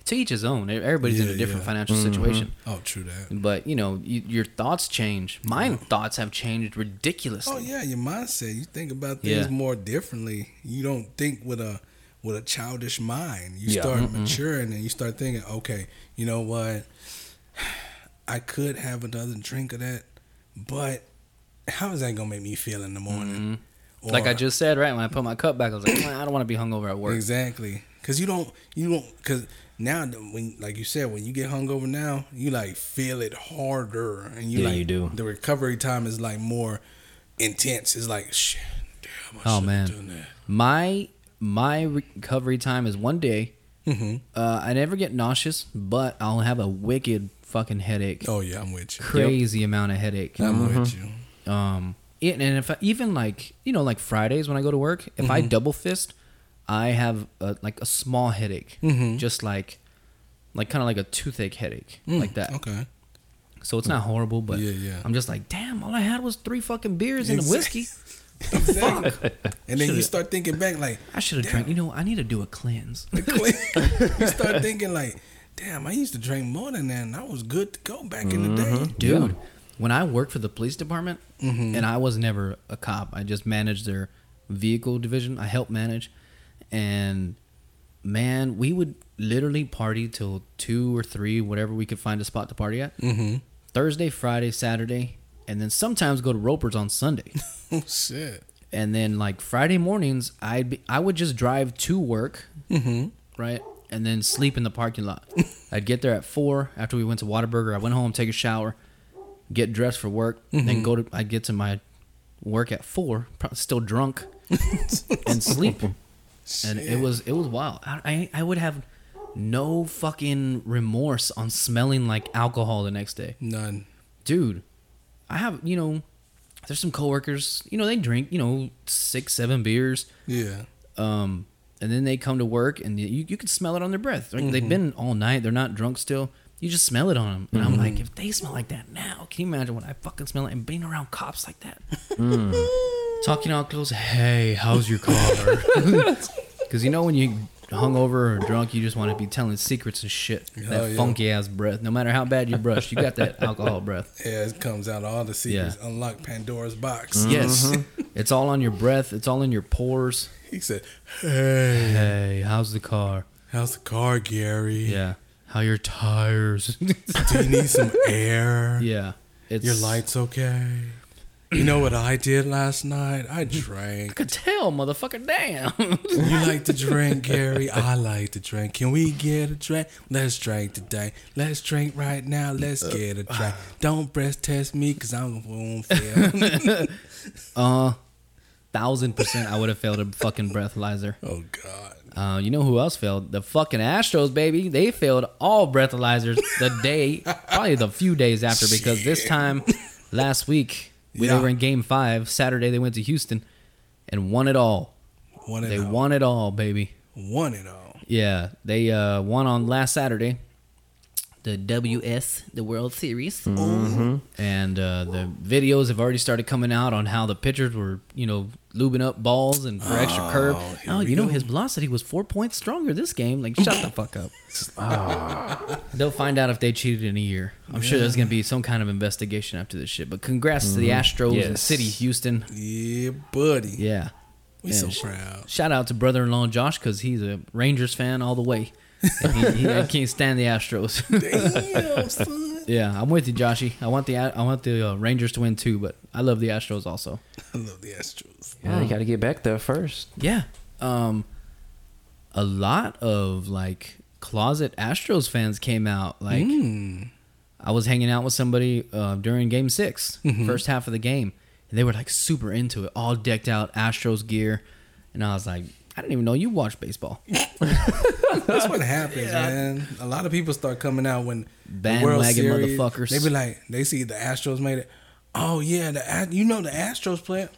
to each his own. Everybody's in a different yeah. financial situation. oh, true that. But you know, you, your thoughts change. My thoughts have changed ridiculously. Oh yeah, your mindset. You think about things Yeah. more differently. You don't think with a with a childish mind. You Yeah. start maturing and you start thinking, okay, you know what? I could have another drink of that, but how is that gonna make me feel in the morning? Mm-hmm. Like I just said, right when I put my cup back, I was like, "Man, I don't want to be hungover at work. Exactly. Cause you don't, you don't, cause now when, like you said, when you get hungover now, you like feel it harder, and you Yeah, like you do. The recovery time is like more intense. It's like shit. Damn, I Oh, man. done that. My my recovery time is one day. Mhm. Uh, I never get nauseous, but I'll have a wicked fucking headache. Oh yeah, I'm with you. Crazy amount of headache. I'm with you. Um, it, and if I, even like you know like Fridays when I go to work, if Mm-hmm. I double fist, I have a, like a small headache, Mhm. just like like kind of like a toothache headache, Mm, like that. Okay. So it's not horrible, but Yeah, yeah. I'm just like, damn, all I had was three fucking beers and a Exactly. whiskey. Exactly. And then you start thinking back like, I should have drank. You know, I need to do a cleanse. you start thinking like, damn, I used to drink more than that, and I was good to go back in the day. dude. When I worked for the police department, Mhm. and I was never a cop, I just managed their vehicle division. I helped manage, and man, we would literally party till two or three, whatever we could find a spot to party at. Mm-hmm. Thursday, Friday, Saturday, and then sometimes go to Roper's on Sunday. Oh shit. and then like Friday mornings, I'd be, I would just drive to work, Mm-hmm. right, and then sleep in the parking lot. I'd get there at four after we went to Whataburger. I went home, take a shower, get dressed for work, then go to. I get to my work at four, still drunk, and sleep. And it was it was wild. I, I I would have no fucking remorse on smelling like alcohol the next day none. dude, I have you know, there's some coworkers, you know, they drink you know six seven beers, Yeah. um, and then they come to work and you you can smell it on their breath. Like, They've been all night, they're not drunk still. You just smell it on them, and I'm like, mm-hmm. if they smell like that now, can you imagine what I fucking smell like and being around cops like that? Mm. Talking all close, hey, how's your car? Because you know when you hungover or drunk, you just want to be telling secrets and shit. Hell that yeah. funky ass breath. No matter how bad you brush, you got that alcohol breath. Yeah, it comes out all the secrets. Yeah. Unlock Pandora's box. Mm-hmm. Yes. it's all on your breath. It's all in your pores. He said, "Hey, Hey, how's the car? how's the car, Gary? Yeah. How your tires? Do you need some air? yeah. It's Your lights okay? You know what I did last night? I drank. I could tell, motherfucker. Damn. You like to drink, Gary? I like to drink. Can we get a drink? Let's drink today. Let's drink right now. Let's get a drink. Don't breast test me because I'm won't fail. uh, thousand percent, I would have failed a fucking breathalyzer. oh, God. Uh, you know who else failed? The fucking Astros, baby. They failed all breathalyzers the day, probably the few days after, because this time last week we Yeah. they were in Game Five. Saturday they went to Houston and won it all. Won it They all. won it all, baby. Won it all. Yeah, they uh, won on last Saturday. The WS, the World Series, and uh, the videos have already started coming out on how the pitchers were, you know, lubing up balls and for extra curve. here Oh, you know, go. his velocity was four points stronger this game. Like, shut the fuck up. They'll find out if they cheated in a year. I'm sure there's gonna be some kind of investigation after this shit. But congrats to the Astros and City Houston. Yeah, buddy. Yeah. We Yeah, so proud. Shout out to brother-in-law Josh because he's a Rangers fan all the way. And he, he, he can't stand the Astros. Damn, son. yeah, I'm with you, Joshy. I want the I want the uh, Rangers to win too, but I love the Astros also. I love the Astros. Yeah, you got to get back there first. Yeah. Um, a lot of like closet Astros fans came out. Like Mm. I was hanging out with somebody uh, during Game 6 Mm-hmm. first half of the game, and they were like super into it, all decked out Astros gear, and I was like, I didn't even know you watch baseball. That's what happens, man. A lot of people start coming out when the World Bandwagon Series, motherfuckers. They be like, they see the Astros made it. Oh yeah, the you know the Astros play.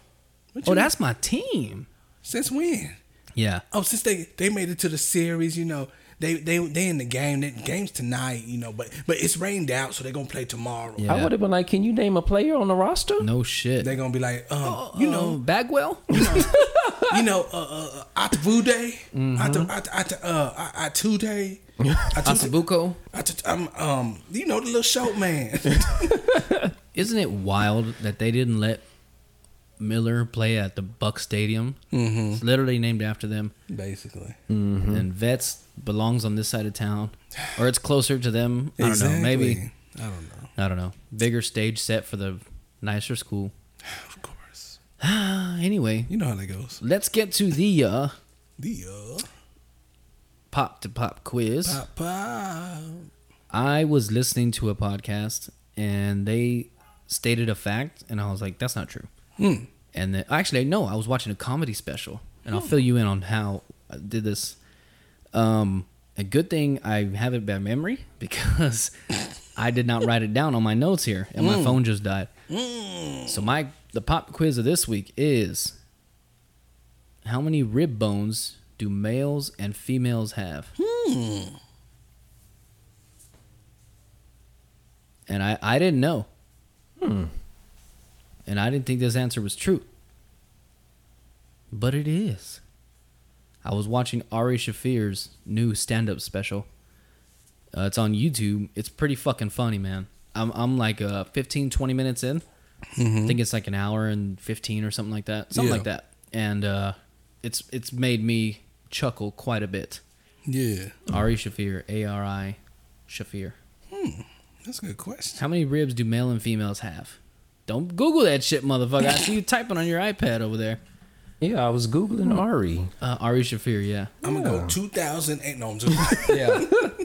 What Oh, you- that's my team. since when? Yeah. Oh, since they they made it to the series, you know. They they they in the game. The game's tonight, you know, but but it's rained out, so they're gonna play tomorrow. Yeah. I would have been like, can you name a player on the roster? No shit. They're gonna be like, um, Oh, you know, Bagwell. you know, uh, uh, uh, Atavude, Mm-hmm. Ata, Ata, Ata, uh, Atude, Atude, Asabuco. Ata- um, um, you know the little short man. Isn't it wild that they didn't let Miller play at the Buck Stadium? mm-hmm. It's literally named after them. Basically, And Vets belongs on this side of town, or it's closer to them. I don't know. Maybe I don't know. I don't know. Bigger stage set for the nicer school. Anyway, you know how that goes. let's get to the uh, The uh, pop to pop quiz. pop pop. I was listening to a podcast and they stated a fact, and I was like, "That's not true." Hmm. And then, actually, no, I was watching a comedy special, and I'll fill you in on how I did this. Um, a good thing I have it by memory because I did not write it down on my notes here, and my phone just died. So my the pop quiz of this week is how many rib bones do males and females have? Hmm. And I, I didn't know. Hmm. And I didn't think this answer was true. But it is. I was watching Ari Shaffir's new stand up special. Uh, it's on YouTube. It's pretty fucking funny, man. I'm, I'm like uh, 15, 20 minutes in. I think it's like an hour and 15 or something like that. Something Yeah. like that. And uh, it's it's made me chuckle quite a bit. Yeah. Ari Shaffir, A R I Shaffir. Hmm, that's a good question. How many ribs do male and females have? Don't Google that shit, motherfucker. I see you typing on your iPad over there. Yeah, I was googling Ari. Uh, Ari Shaffir, yeah. I'm gonna go 2008. No, I'm just. Yeah.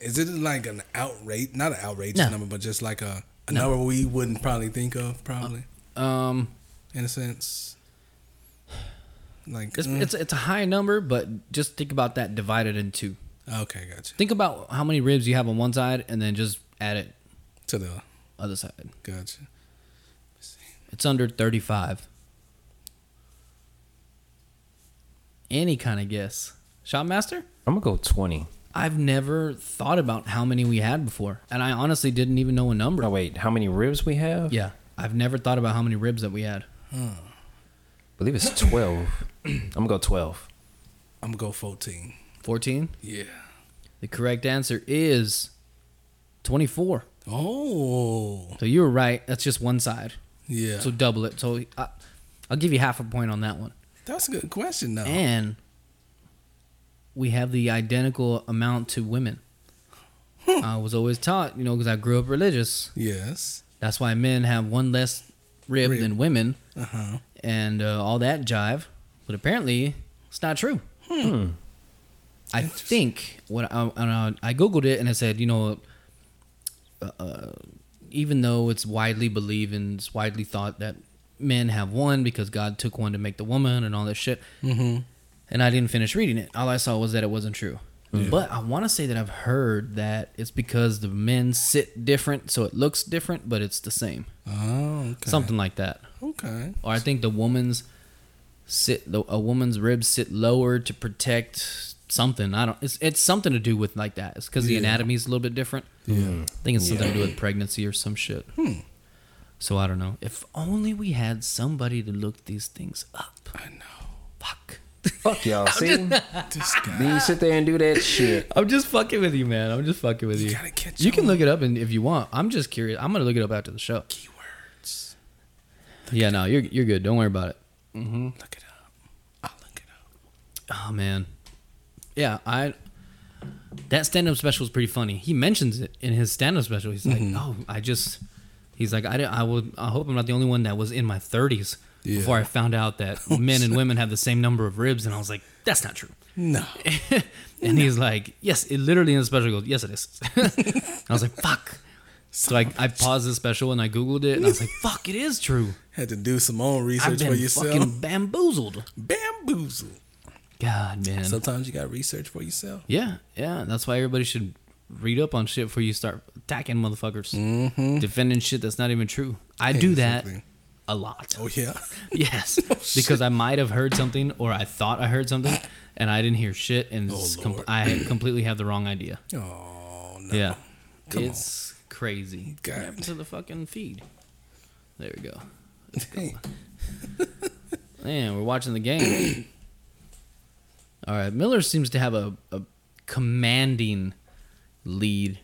Is it like an outrage? Not an outrageous No. number, but just like a, a No. number we wouldn't probably think of, probably um, in a sense. Like it's, mm, it's it's a high number, but just think about that divided in two. okay, gotcha. Think about how many ribs you have on one side, and then just add it To the other side. gotcha. It's under thirty-five. Any kind of guess, Shotmaster? I'm gonna go 20. I've never thought about how many we had before, and I honestly didn't even know a number. Oh wait, how many ribs we have? Yeah, I've never thought about how many ribs that we had. I believe it's 12. I'm gonna go 12. I'm gonna go 14. Fourteen. Yeah. The correct answer is twenty-four. Oh. So you were right. That's just one side. Yeah. So double it. So I, I'll give you half a point on that one. That's a good question, though. And we have the identical amount to women. I was always taught, you know, because I grew up religious. yes. That's why men have one less rib, Rib. than women, Uh huh. and uh, all that jive. But apparently, it's not true. Hmm. I think what I, I, I googled it and I said, you know, uh, uh, even though it's widely believed and it's widely thought that men have one because God took one to make the woman and all this shit, Mm-hmm. And I didn't finish reading it. All I saw was that it wasn't true. But I want to say that I've heard that it's because the men sit different, so it looks different, but it's the same. Oh, okay. Something like that. Okay. Or I think the woman's sit the, a woman's ribs sit lower to protect something. I don't. It's it's something to do with like that. It's because the Yeah. anatomy is a little bit different. Yeah. I think it's something to do with pregnancy or some shit. Hmm. So I don't know. If only we had somebody to look these things up. I know. Fuck. Fuck y'all. See? This guy. Then you sit there and do that shit. I'm just fucking with you, man. I'm just fucking with you. You gotta catch You can look it up and if you want. I'm just curious. I'm gonna look it up after the show. Keywords. Yeah, no, you're you're good. Don't worry about it. Mm-hmm. Look it up. I'll look it up. Oh man, yeah, I that stand-up special is pretty funny. He mentions it in his stand-up special. He's like, "Oh, I just," he's like, "I I would, I hope I'm not the only one that was in my 30s Yeah. before I found out that men and women have the same number of ribs." And I was like, "That's not true." No. and he's like, "Yes, it literally in the special goes, yes, it is." I was like, "Fuck." So I, I paused the special and I googled it and I was like, "Fuck, it is true." Had to do some own I've research for yourself. fucking bamboozled. Bamboozle. God, man. Sometimes you got research for yourself. Yeah, yeah. That's why everybody should read up on shit before you start attacking motherfuckers, Mm-hmm. defending shit that's not even true. I do that. A lot. Oh yeah. Yes, because I might have heard something or I thought I heard something and I didn't hear shit, and Oh, com- I completely have the wrong idea. Oh no. Yeah, Come it's crazy. God. What happened to the fucking feed? There we go. Hey. Man, we're watching the game. All right, Miller seems to have a, a commanding lead,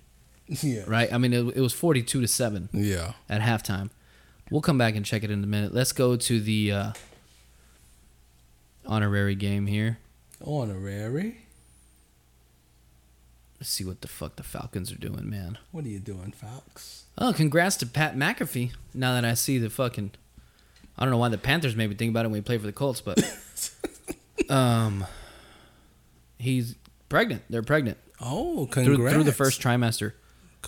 Yeah. right? I mean, it, it was forty-two to seven Yeah. at halftime. We'll come back and check it in a minute. Let's go to the uh, honorary game here. Honorary. Let's see what the fuck the Falcons are doing, man. What are you doing, Falcons? Oh, congrats to Pat McAfee. Now that I see the fucking, I don't know why the Panthers made me think about it when we played for the Colts, but um, he's pregnant. They're pregnant Oh, through, congrats. through the first trimester.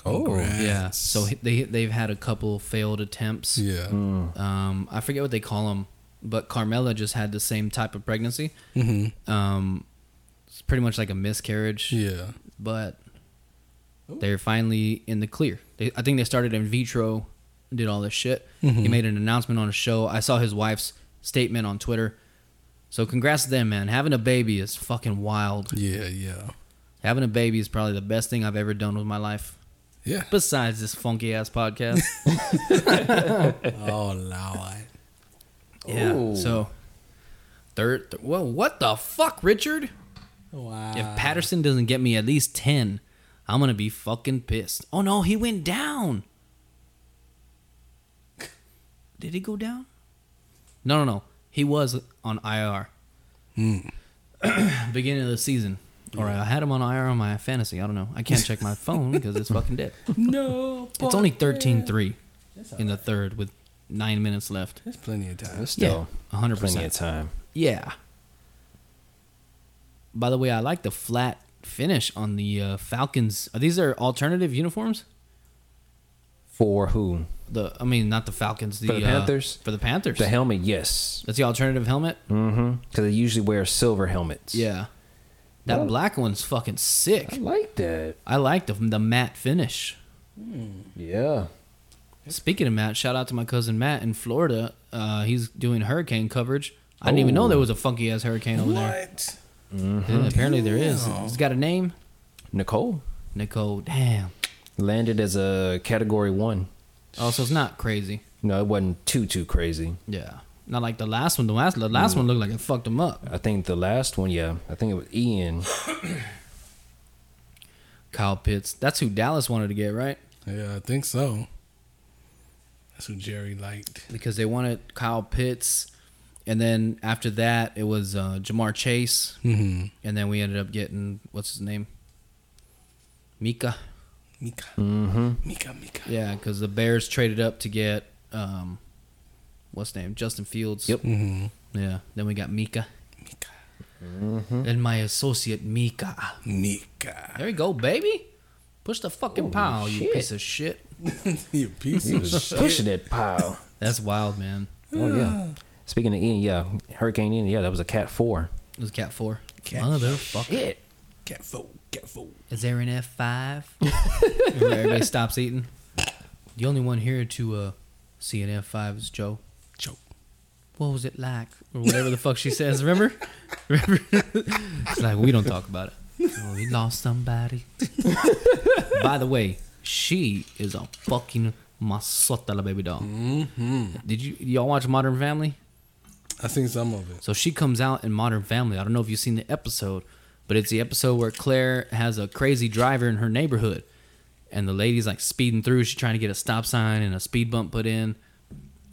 Congrats. Yeah. So they they've had a couple failed attempts. Yeah. Um, I forget what they call them, but Carmela just had the same type of pregnancy. Mm-hmm. Um, it's pretty much like a miscarriage, Yeah. but they're finally in the clear. They, I think they started in vitro did all this shit. He made an announcement on a show. I saw his wife's statement on Twitter. So congrats to them, man. Having a baby is fucking wild. Yeah, yeah, Having a baby is probably the best thing I've ever done with my life. Yeah. Besides this funky ass podcast. oh lord. yeah. Ooh. So third. Th- whoa, what the fuck, Richard? Wow. If Patterson doesn't get me at least 10, I'm going to be fucking pissed. Oh no, he went down. Did he go down? No, no, no. He was on IR. Hmm. Beginning of the season. Or I had him on IR on my fantasy. I don't know. I can't check my phone because it's fucking dead. no. It's only 13 3 in the third with nine minutes left. There's plenty of time. That's Yeah, still 100%. plenty of time. Yeah. By the way, I like the flat finish on the uh, Falcons. Are these are alternative uniforms? For who? The I mean, not the Falcons. The, For the uh, Panthers? for the Panthers. The helmet, yes. That's the alternative helmet. Mm-hmm. Because they usually wear silver helmets. Yeah. That Well- black one's fucking sick. I like that. I like the the matte finish. Yeah. Speaking of Matt, shout out to my cousin Matt in Florida. Uh, he's doing hurricane coverage. I didn't even know Oh. there was a funky ass hurricane over there. What? Yeah, apparently there is. It's got a name. Nicole Nicole. Damn. landed as a category one. Oh, so it's not crazy. No, it wasn't too too crazy. Yeah. Not like the last one. The last the last one looked like it fucked him up. I think the last one, yeah, I think it was Ian. Kyle Pitts. That's who Dallas wanted to get, right? Yeah, I think so. That's who Jerry liked. Because they wanted Kyle Pitts, and then after that it was uh, Ja'Marr Chase, Mm-hmm. and then we ended up getting what's his name, Micah. Micah. Mm-hmm. Micah. Micah. Yeah, because the Bears traded up to get um, what's his name, Justin Fields. Yep. Mm-hmm. Yeah. Then we got Micah, Micah. and my associate Micah. Micah. There you go, baby. Push the fucking Holy pile, you piece of shit. you piece He of was shit. pushing that pile. That's wild, man. Oh yeah. Speaking of Ian, yeah, Hurricane Ian, yeah, that was a Cat Four. It was Cat Four. Cat Motherfucker. Shit. Cat fool. Cat fool. Is there an F five? Everybody stops eating. The only one here to uh, see an F five is Joe. Joe. What was it like, or whatever the fuck she says? Remember? Remember? it's like we don't talk about it. Oh, we lost somebody. By the way, she is a fucking masota la baby doll. Mm-hmm. Did you y'all watch Modern Family? I seen some of it. So she comes out in Modern Family. I don't know if you've seen the episode, but it's the episode where Claire has a crazy driver in her neighborhood, and the lady's like speeding through. She's trying to get a stop sign and a speed bump put in.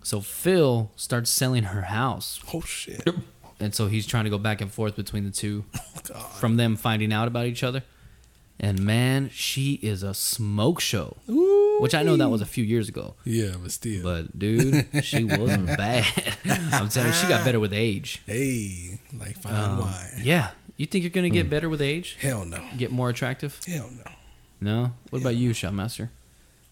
So Phil starts selling her house, Oh shit. and so he's trying to go back and forth between the two God. from them finding out about each other. And man, she is a smoke show, Ooh. which I know that was a few years ago. Yeah, but still. But dude, she wasn't bad. I'm telling you, she got better with age. hey, like fine Um, wine. Yeah. You think you're gonna get better with age? Hell no. Get more attractive? Hell no. No. What about you, Shotmaster?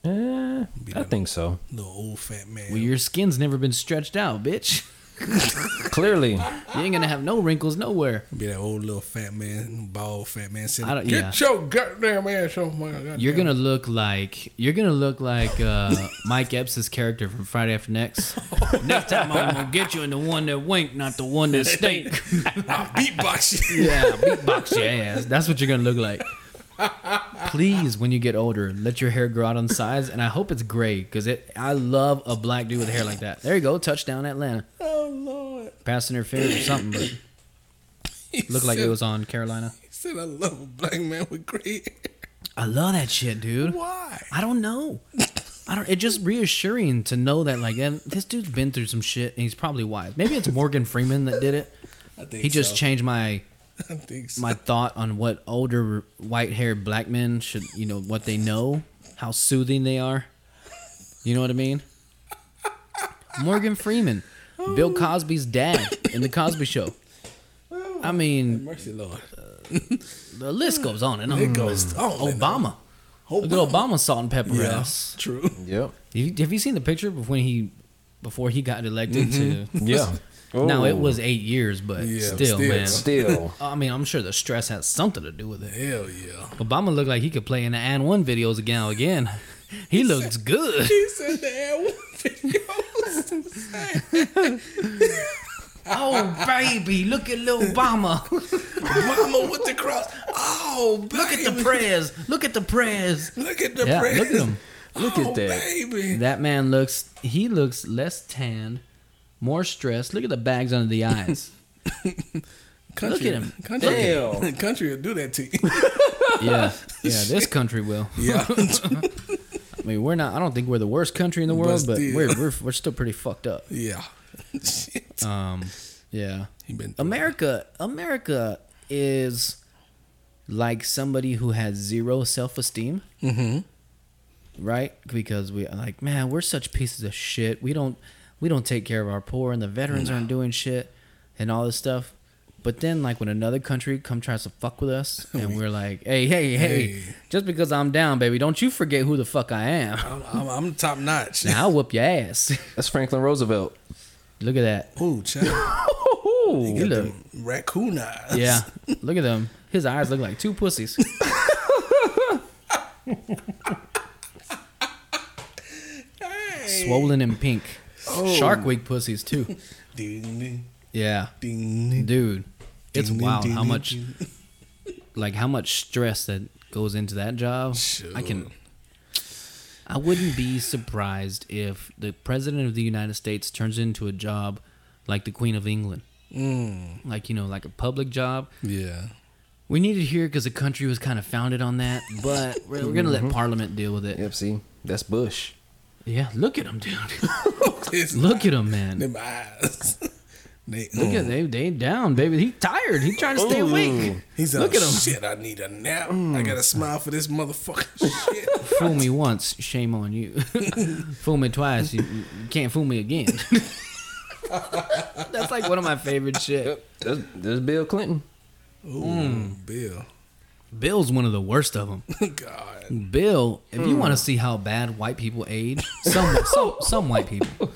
Eh, I that think so. Little old fat man. Well, your skin's never been stretched out, bitch. Clearly, You ain't gonna have no wrinkles nowhere. Be that old little fat man, bald fat man sitting. I don't- Get yeah. your goddamn ass off my goddamn. You're gonna look like you're gonna look like uh, Mike Epps' character from Friday After Next. Next time I'm gonna get you in the one that wink, not the one that stink. I'll beatbox you. yeah, beatbox your ass. That's what you're gonna look like. Please, when you get older, let your hair grow out on sides, and I hope it's gray because it. I love a black dude with hair like that. There you go, touchdown Atlanta. Oh lord. Pass interference or something, but looked like it was on Carolina. He said, "I love a black man with gray hair." I love that shit, dude. Why? I don't know. I don't. It's just reassuring to know that like this dude's been through some shit and he's probably wise. Maybe it's Morgan Freeman that did it. I think He just so. changed my so. my thought on what older white haired black men should you know what they know, how soothing they are. You know what I mean? Morgan Freeman, Bill oh. Cosby's dad in the Cosby Show. Oh. I mean, Mercy, Lord. Uh, the list goes on and on. It goes on and Obama. Look at Obama salt and pepper Yeah, ass. true. yep. Have you, have you seen the picture of when he before he got elected mm-hmm. to Yeah. Now it was eight years, but Yeah, still, still. man. Still. I mean, I'm sure the stress has something to do with it. Hell yeah. Obama looked like he could play in the and one videos again. Again, he looks good. He said that videos. Oh baby, look at little Obama. Mama with the cross. Oh, baby. Look at the prayers. Look at the prayers. Look at the Yeah, prayers. look at him. Look oh, at that. baby. That man looks. He looks less tanned, more stress. Look at the bags under the eyes. Country, Look at him. Country, Damn. country will do that to you. Yeah, yeah. This country will. yeah. I mean, we're not. I don't think we're the worst country in the world, but, still. we're, we're we're still pretty fucked up. yeah. Shit. Um, yeah. He been America, America is like somebody who has zero self esteem, Mm-hmm. right? Because we are like, man, we're such pieces of shit. We don't we don't take care of our poor, and the veterans aren't doing shit, and all this stuff. But then, like when another country come tries to fuck with us, and we're like, hey, hey, hey, Hey. just because I'm down, baby, don't you forget who the fuck I am. I'm, I'm, I'm top notch. Now I'll whoop your ass. That's Franklin Roosevelt. Look at that. Ooh, child. Ooh, You you look. raccoon eyes. Yeah, look at them. His eyes look like two pussies. Hey. Swollen and pink. Oh. Shark Week pussies too. Ding, ding, Yeah, dude, it's ding, wild how much like how much stress that goes into that job. I can. I wouldn't be surprised if the president of the United States turns into a job like the Queen of England, Mm, like you know, like a public job. yeah. We need it here because the country was kind of founded on that, but we're, we're gonna let Parliament deal with it. Yep, see? That's Bush. Yeah, look at him, dude. Look at him, man. them eyes. they, Look at mm. they they down, baby. He tired. He trying to stay awake. He's Look like, at him. shit, I need a nap. I mm. gotta smile for this motherfucking shit. Fool me once, shame on you. fool me twice, you, you can't fool me again. That's like one of my favorite shit. That's, that's Bill Clinton. Ooh, mm. Bill. Bill's one of the worst of them. God. Bill, if you want to hmm. see how bad white people age, some some some white people,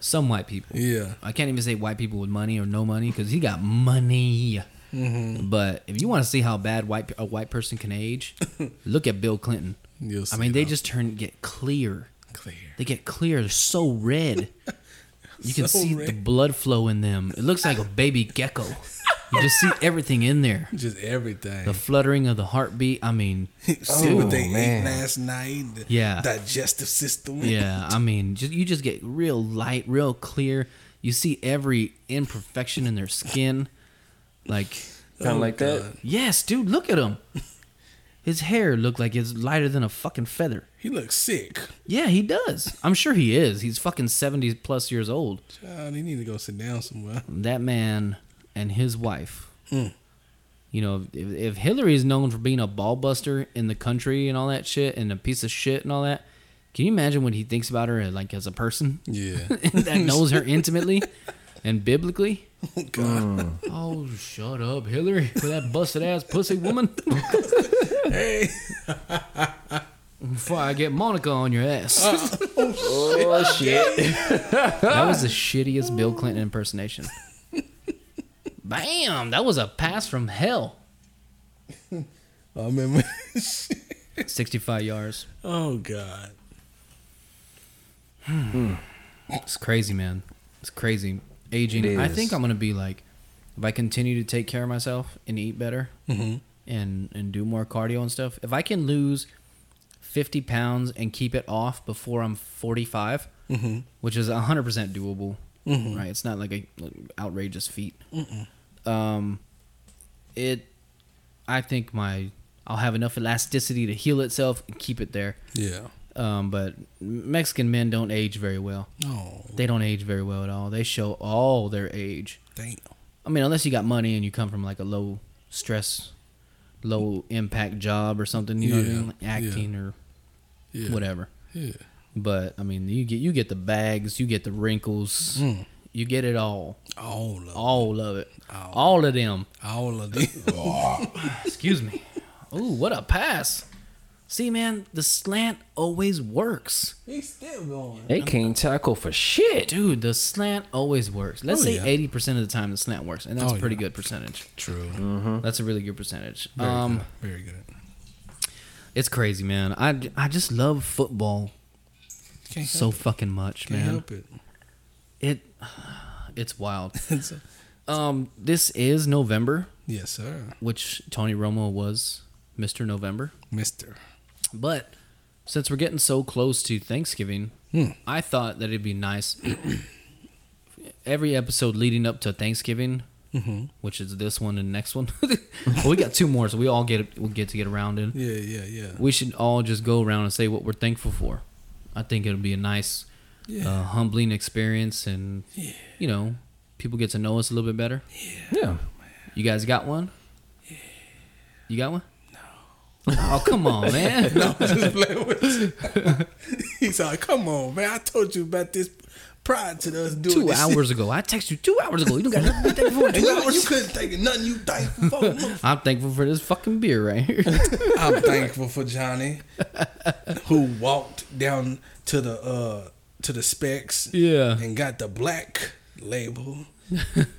some white people. Yeah. I can't even say white people with money or no money because he got money. Mm-hmm. But if you want to see how bad white a white person can age, look at Bill Clinton. You'll I mean, they just turn get clear. clear. They get clear. They're so red. You can So see the blood flow in them. It looks like a baby gecko. You just see everything in there. Just everything. The fluttering of the heartbeat. I mean, See what they man. ate last night. The Yeah. Digestive system. yeah. I mean, just, you just get real light, real clear. You see every imperfection in their skin. Like, Kind of Oh, like that. Yes, dude, look at him. His hair looked like it's lighter than a fucking feather. He looks sick. Yeah, he does. I'm sure he is. He's fucking 70 plus years old. Child, he need to go sit down somewhere. that man and his wife. Mm. You know, if, if Hillary is known for being a ball buster in the country and all that shit, and a piece of shit and all that, can you imagine what he thinks about her like as a person Yeah. that knows her intimately and biblically? oh, God. Oh, shut up, Hillary, with that busted ass pussy woman. Hey. Before I get Monica on your ass. Oh, shit. that was the shittiest Bill Clinton impersonation. Bam! That was a pass from hell. I remember. 65 yards. oh, God. It's crazy, man. It's crazy. Aging. It I think I'm gonna be like, if I continue to take care of myself and eat better Mm-hmm. and and do more cardio and stuff, if I can lose 50 pounds and keep it off before I'm 45, Mm-hmm. which is 100 percent doable, Mhm. right? It's not like a like, outrageous feat. Um, it. I think my I'll have enough elasticity to heal itself and keep it there. Yeah. Um, but Mexican men don't age very well. Oh, They don't age very well at all. They show all their age. damn. I mean, unless you got money and you come from like a low stress, low impact job or something, you know what I mean? Like acting or Yeah. whatever. Yeah. But I mean, you get you get the bags, you get the wrinkles, Mm. you get it all, All of all of it, All. all of them. all of them. Excuse me. Ooh, what a pass! See, man, the slant always works. He's still going. They can't tackle for shit. Dude, the slant always works. Let's Oh, say yeah. eighty percent of the time the slant works, and that's Oh, a pretty yeah. good percentage. True. That's a really good percentage. Very um, good. Very good. it's crazy, man. I I just love football Can't so help fucking much. Can't man. help it. It it's wild. It's a- Um, this is November, yes, sir, which Tony Romo was Mr. November. Mister. But since we're getting so close to Thanksgiving, Hmm. I thought that it'd be nice every episode leading up to Thanksgiving, Mm-hmm. which is this one and next one. well, we got two more, so we all get we'll get to get around in. Yeah, yeah, yeah. We should all just go around and say what we're thankful for. I think it'll be a nice, Yeah. uh, humbling experience, and you know, people get to know us a little bit better. Yeah. You guys got one? You got one? No. Oh come on, man. no, just playing with you. He's like, come on, man. I told you about this prior to us doing two this shit. hours ago. I texted you two hours ago. You don't got nothing to be thankful for. Two you, hours. you couldn't think of nothing you thankful for. I'm thankful for this fucking beer right here. I'm thankful for Johnny, who walked down to the uh to the Spec's Yeah. and got the black label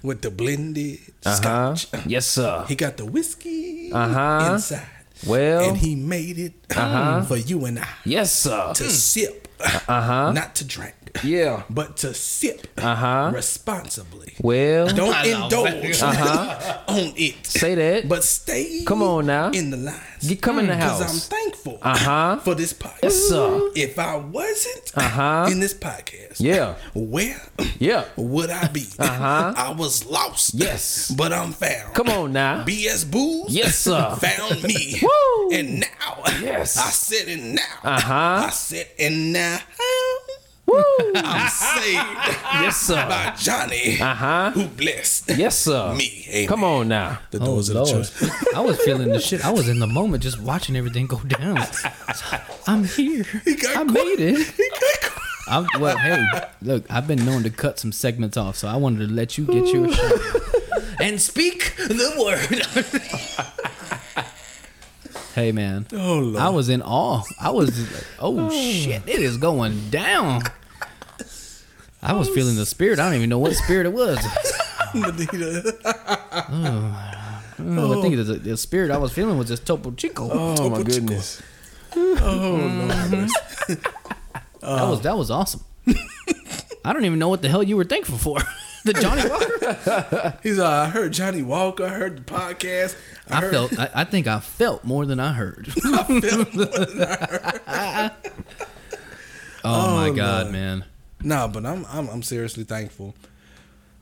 with the blended Uh huh. scotch. Yes, sir. He got the whiskey Uh-huh. inside. Well. and he made it Uh-huh. for you and I Yes, sir. to sip, Uh-huh. not to drink, Yeah. but to sip Uh-huh. responsibly. Well. Don't indulge Uh-huh. on it. Say that. But stay Come on now. in the lines. Get- come in the Because house. I'm thankful Uh-huh. for this podcast. Yes, sir. If I wasn't Uh-huh. in this podcast, Yeah. where Yeah. would I be? Uh-huh. I was lost. Yes. But I'm found. Come on now. BS Booze Yes, sir. found me. Woo. And now Yes. I said it now. Uh-huh. I said and now Woo. I'm saved Yes, sir. by Johnny Uh-huh. who blessed Yes, sir. me. Amen. Come on now. The Oh, doors of the church. I was feeling the shit. I was in the moment just watching everything go down. I'm here. got I made it. I'm, well, hey, look, I've been known to cut some segments off, so I wanted to let you get your shot. and speak the word. hey, man. Oh Lord. I was in awe. I was just like, oh shit, it is going down. I was feeling the spirit. I don't even know what spirit it was. Oh. oh, I think the, the spirit I was feeling was just Topo Chico. Oh, oh my goodness. oh that was that was awesome. I don't even know what the hell you were thankful for. the Johnnie Walker. He's like, I heard Johnnie Walker. I heard the podcast. I, I heard, felt. I, I think I felt more than I heard. oh, my oh, God, Lord. man. No, but I'm I'm I'm seriously thankful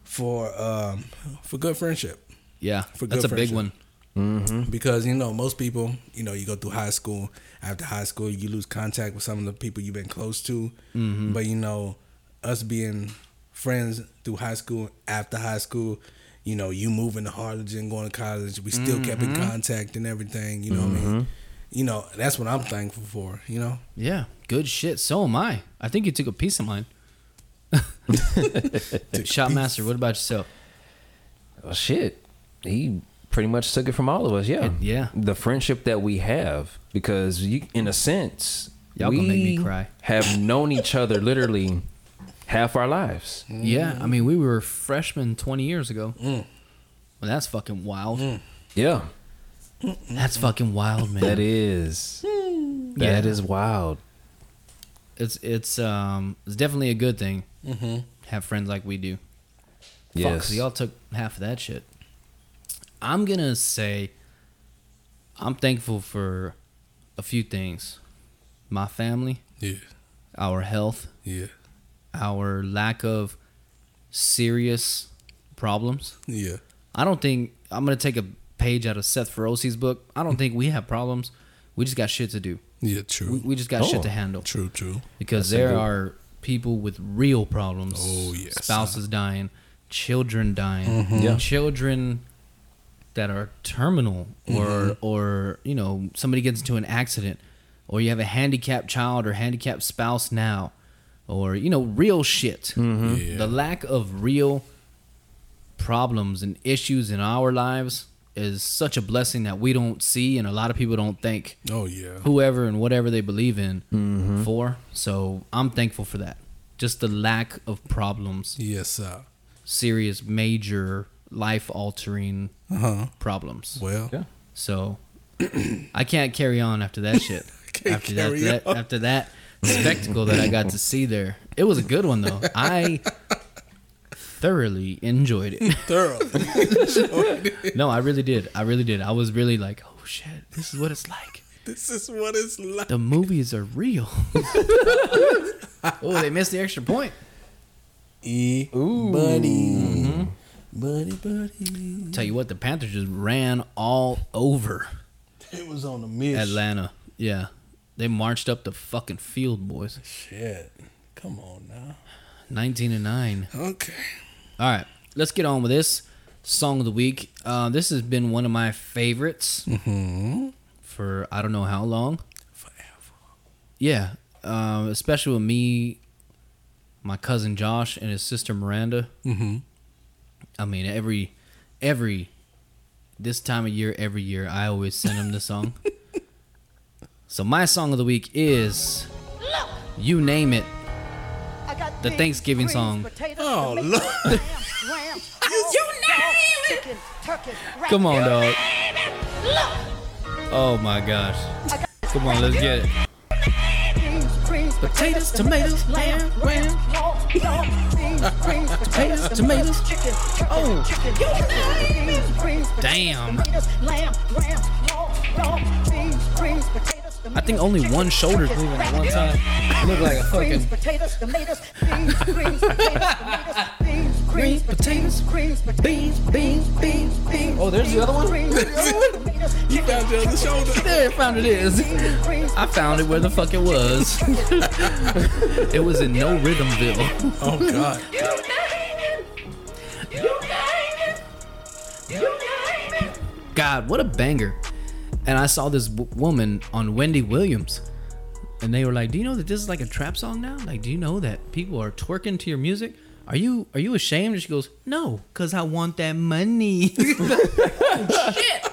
for um for good friendship Yeah, For that's good a big friendship. one. because you know most people you know you go through high school after high school you lose contact with some of the people you've been close to Mm-hmm. but you know us being friends through high school after high school you know you moving to Harlingen going to college we still kept Mm-hmm. in contact and everything you know what I mean you know that's what I'm thankful for you know Yeah, good shit. So am I. I think you took a piece of mine. Shotmaster, what about yourself? Well, shit. He pretty much took it from all of us. Yeah. It- yeah. The friendship that we have, because you, in a sense, Y'all we gonna make me cry. have known each other literally half our lives. Yeah, I mean, we were freshmen 20 years ago. Mm. Well, that's fucking wild. Yeah. That's fucking wild, man. That is. That Yeah. is wild. It's it's um it's definitely a good thing. Mm-hmm. Have friends like we do. Fuck, Yes. 'cause y'all took half of that shit. I'm gonna say I'm thankful for a few things. My family, yeah our health, yeah our lack of serious problems. yeah I don't think I'm gonna take a page out of Seth Feroci's book. I don't think we have problems. We just got shit to do. yeah We, true we just got Oh. shit to handle true true because That's there are people with real problems. Oh, yes. spouses dying, children dying, Mm-hmm. Yeah. children that are terminal, or Mm-hmm. or you know somebody gets into an accident, or you have a handicapped child or handicapped spouse now, or you know real shit. Mm-hmm. Yeah. The lack of real problems and issues in our lives is such a blessing that we don't see, and a lot of people don't thank Oh yeah. whoever and whatever they believe in for. So I'm thankful for that. Just the lack of problems, Yes, sir. serious, major, life altering Uh huh. problems. Well. Yeah. So I can't carry on after that shit. Can't after that, carry that on. after that spectacle that I got to see there. It was a good one though. I thoroughly enjoyed it. Thoroughly. enjoyed it. No, I really did. I really did. I was really like, oh shit, this is what it's like. this is what it's like. The movies are real. oh, they missed the extra point. E Ooh. buddy. Mm-hmm. Buddy, buddy. Tell you what, the Panthers just ran all over It was on the miss. Atlanta. Yeah. They marched up the fucking field, boys. Shit. Come on now. 19 and 9. Okay. All right, let's get on with this song of the week. Uh, this has been one of my favorites Mm-hmm. for I don't know how long. Forever. Yeah, um, especially with me, my cousin Josh, and his sister Miranda. Mm-hmm. I mean, every every this time of year, every year, I always send them the song. so my song of the week is "You Name It." The Thanksgiving song. Oh, look. Come on, dog. Oh my gosh. Come on, let's get it. Potatoes, tomatoes, lamb, ram, potatoes, tomatoes, chicken, oh, Damn. I think only one shoulder's moving at one time. Look like a fucking potatoes, tomatoes, beans, greens, potatoes, beans, greens, potatoes, greens, beans, beans, beans, beans. Oh, there's the other one? Greens, potatoes, tomatoes, You found the other shoulder. There, I found it is. I found it where the fuck it was. it was in No Rhythmville. Oh God. God, what a banger. And I saw this w- woman on Wendy Williams. And they were like, "Do you know that this is like a trap song now? Like, do you know that people are twerking to your music? Are you are you ashamed?" And she goes, "No, cuz I want that money." Shit.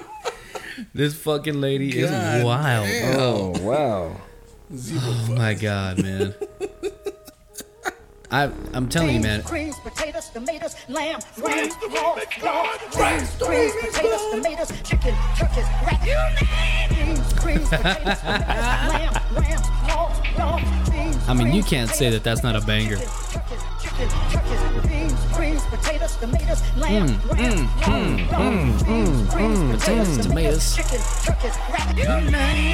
This fucking lady God is wild. damn. Oh wow. Oh my god, man. I I'm telling you, man. Greens, potatoes, tomatoes, lamb, ram, raw, raw, greens, greens, potatoes, tomatoes, chicken, turkeys, rat. Greens, greens, potatoes, lamb, ram, raw, raw, I mean, you can't say that that's not a banger. Chicken, chicken, turkeys, beans, greens, potatoes, tomatoes, lamb, hmm, ram, hmm, raw, raw, hmm, potatoes, tomatoes, chicken, turkeys, rat.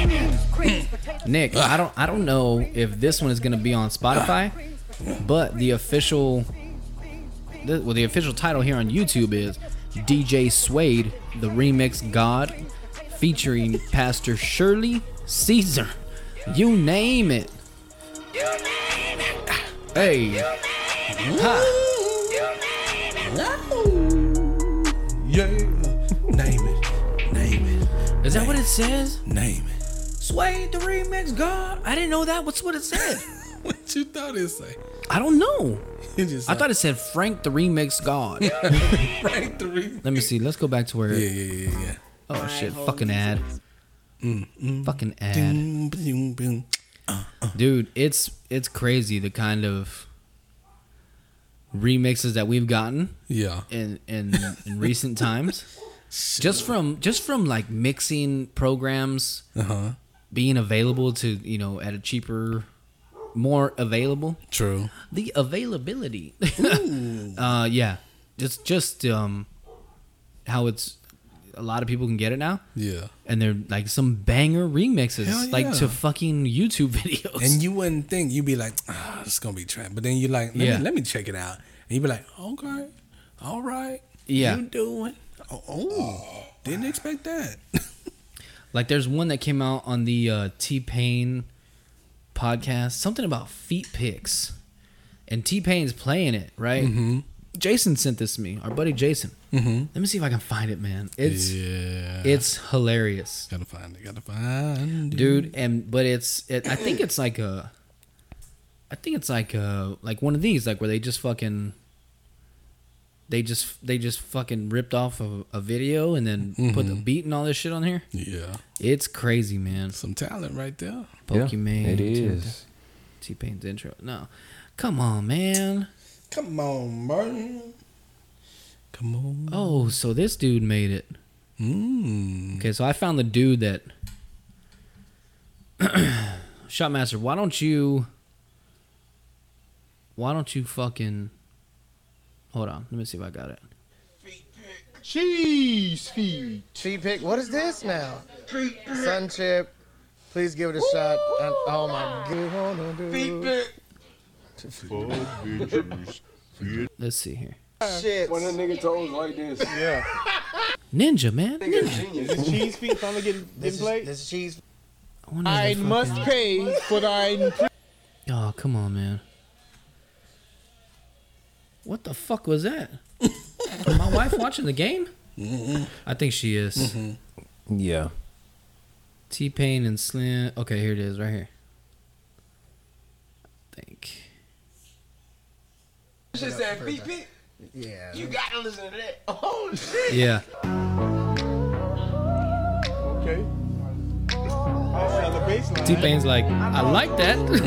Beans, greens, potatoes, Nick, I don't I don't know if this one is gonna be on Spotify, but the official, the, well, the official title here on YouTube is DJ Suede, the remix God, featuring Pastor Shirley Caesar. You name it. Hey, Yeah. Name it. Name it. is that what it says? Name it. Suede, the remix God. I didn't know that. What's what it said? What you thought it say? I don't know. It just I thought it said Frank the remix God. right three. Let me see. Let's go back to where. Yeah, yeah, yeah, yeah. Oh shit! Fucking ad. Fucking ad, Boom, boom, boom. dude. It's it's crazy the kind of remixes that we've gotten Yeah. in in, in recent times. Just from just from like mixing programs Uh huh. being available to you know at a cheaper, more available. True. The availability. uh, yeah, just just um, how it's a lot of people can get it now. Yeah. and they're like some banger remixes, Hell like to fucking YouTube videos. And you wouldn't think you'd be like, ah, it's gonna be trap. But then you're like, let, Yeah. me, let me check it out. And you'd be like, okay, all right. Yeah. You doing? Oh, oh, didn't expect that. like, there's one that came out on the uh, T Pain podcast, something about feet pics, and T Pain's playing it right. Mm-hmm. Jason sent this to me, our buddy Jason. Mm-hmm. Let me see if I can find it, man. It's yeah. it's hilarious, gotta find it. Gotta find it. dude. And but it's it, I think it's like a, I think it's like a like one of these like where they just fucking. They just they just fucking ripped off a, a video and then put the beat and all this shit on here. Yeah. It's crazy, man. Some talent right there. Pokemon. it is. T Pain's intro. No, come on, man. Come on, Martin. Come on. Oh, so this dude made it. Mm. Okay, so I found the dude that. Shotmaster, why don't you. Why don't you fucking. Hold on, let me see if I got it. Cheese feed. Feed pick. What is this now? Sun chip. Please give it a shot. And, oh my god. Let's see here. Shit. When a nigga toes like this. Yeah. Ninja, man. Nigga Ninja. genius. cheese feed finally getting, getting played? This is cheese. I wonder if they fucking- pay for thine. Oh, come on, man. What the fuck was that? My wife watching the game? I think she is. Yeah. T Pain and Slim. Okay, here it is, right here. I think. Shit said feet pick. Yeah. You gotta listen to that. Oh shit. Yeah. Okay. I found the baseline. T Pain's like, I like that. She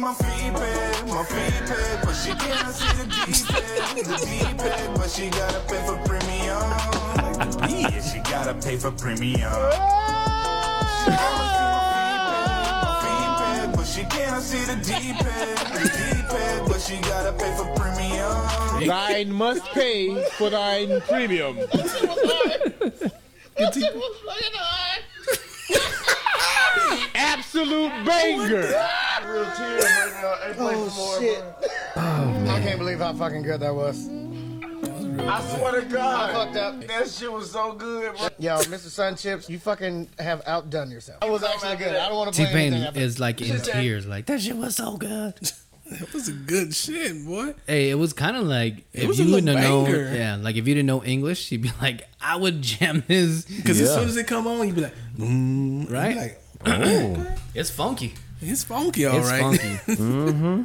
my feet pic, my feet pic, but she can't see the deep pic, the deep pic, but she gotta pay for premium. Yeah, she gotta pay for premium. She wanna see my feet pic, my feet pic, but she can't see the deep the deep but she gotta pay for premium. Thine must pay for thine premium. Absolute banger. Real tears right now. Ain't play for more. shit. I can't believe how fucking good that was. I swear to God. I fucked up. That shit was so good, bro. Yo, Mr. Sun Chips, you fucking have outdone yourself. That was actually good. I don't want to T play Pain is like in tears, like that shit was so good. That was a good shit, boy. Hey, it was kind of like if was you wouldn't have known, yeah, like if you didn't know English, you'd be like, I would jam this, Because as soon as it come on, you'd be like, mm, Right? Like, Oh. it's funky. It's funky, all it's right. funky. mm-hmm.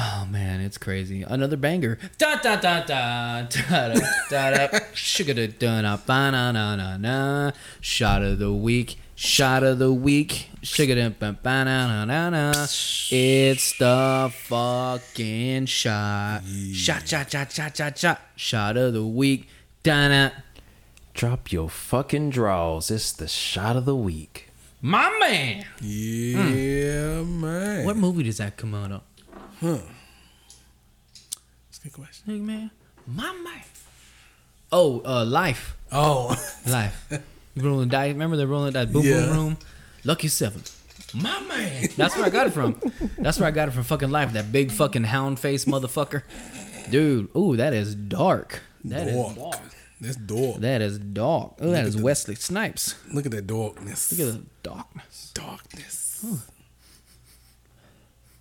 Oh man, it's crazy. Another banger. Da da da da da da da da. Sugar da da da ba na na na na. Shot of the week. Shot of the week. Sugar da ba ba na na na na. It's the fucking shot. Shot shot shot shot shot shot. Shot of the week. Da da. Drop your fucking draws. It's the shot of the week. My man. Yeah, man. What movie does that come out of? Huh. That's a good question. Hey man. My man. Oh, uh, life. Oh, Life. Rolling dice. Remember the rolling dice boom Yeah. boom room? Lucky seven. My man. That's where I got it from. That's where I got it from fucking life. That big fucking hound face motherfucker. Dude, ooh, that is dark. That is dog. dark. That's dog. That is dark. Oh, that is Wesley Snipes. Look at that darkness. Look at the darkness. darkness.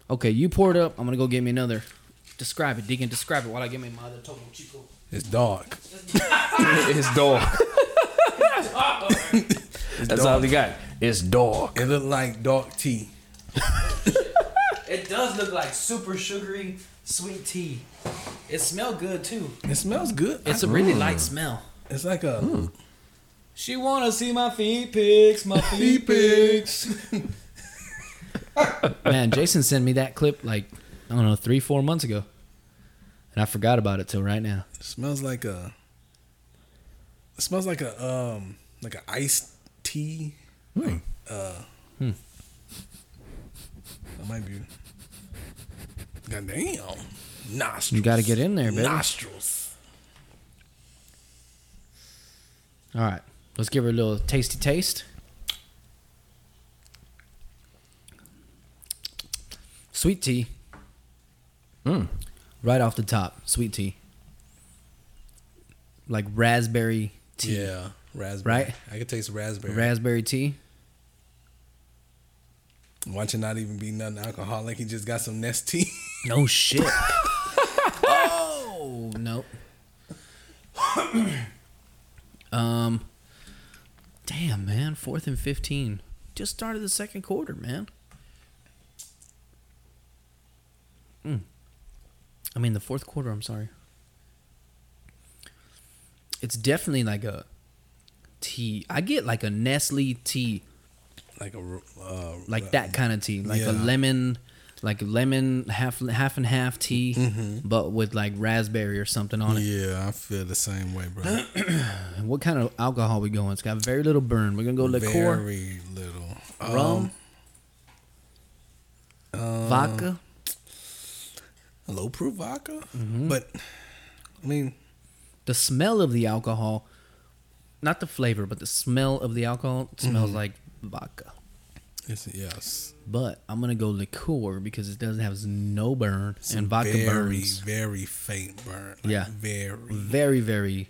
Okay, you pour it up. I'm gonna go get me another. Describe it. Dig and describe it while I get me my other Topo Chico. It's dark. It's dog. That's all we got. It's dark. It look like dark tea. It does look like super sugary sweet tea. It smells good too. It smells good. It's a really light smell. It's like a She wanna see my feet pics, my feet pics. Man, Jason sent me that clip like I don't know three, four months ago, and I forgot about it till right now. It smells like a. It smells like a um like a iced tea. Like uh. That might be. God damn. Nostrils. You got to get in there, baby. Nostrils. All right, let's give her a little tasty taste. Sweet tea. Mm. Right off the top, sweet tea. Like raspberry tea. Yeah, raspberry. Right? I could taste raspberry. Raspberry tea. Watch it not even be nothing alcoholic. He just got some Nestea. No shit. oh no. um. Damn man, fourth and fifteen. Just started the second quarter, man. Hmm. I mean, the fourth quarter. I'm sorry. It's definitely like a tea. I get like a Nestle tea, Like a uh, like that kind of tea, like a lemon, like lemon half half and half tea, Mm-hmm. but with like raspberry or something on it. Yeah, I feel the same way, bro. What kind of alcohol we going? It's got very little burn. We're gonna go liqueur, Very little. rum, Um, vodka. low proof vodka, Mm-hmm. but I mean, the smell of the alcohol, not the flavor, but the smell of the alcohol smells Mm-hmm. like vodka. It's yes. But I'm gonna go liqueur because it doesn't have no burn and vodka very, burns. very faint burn. Like, Yeah. very Very, very.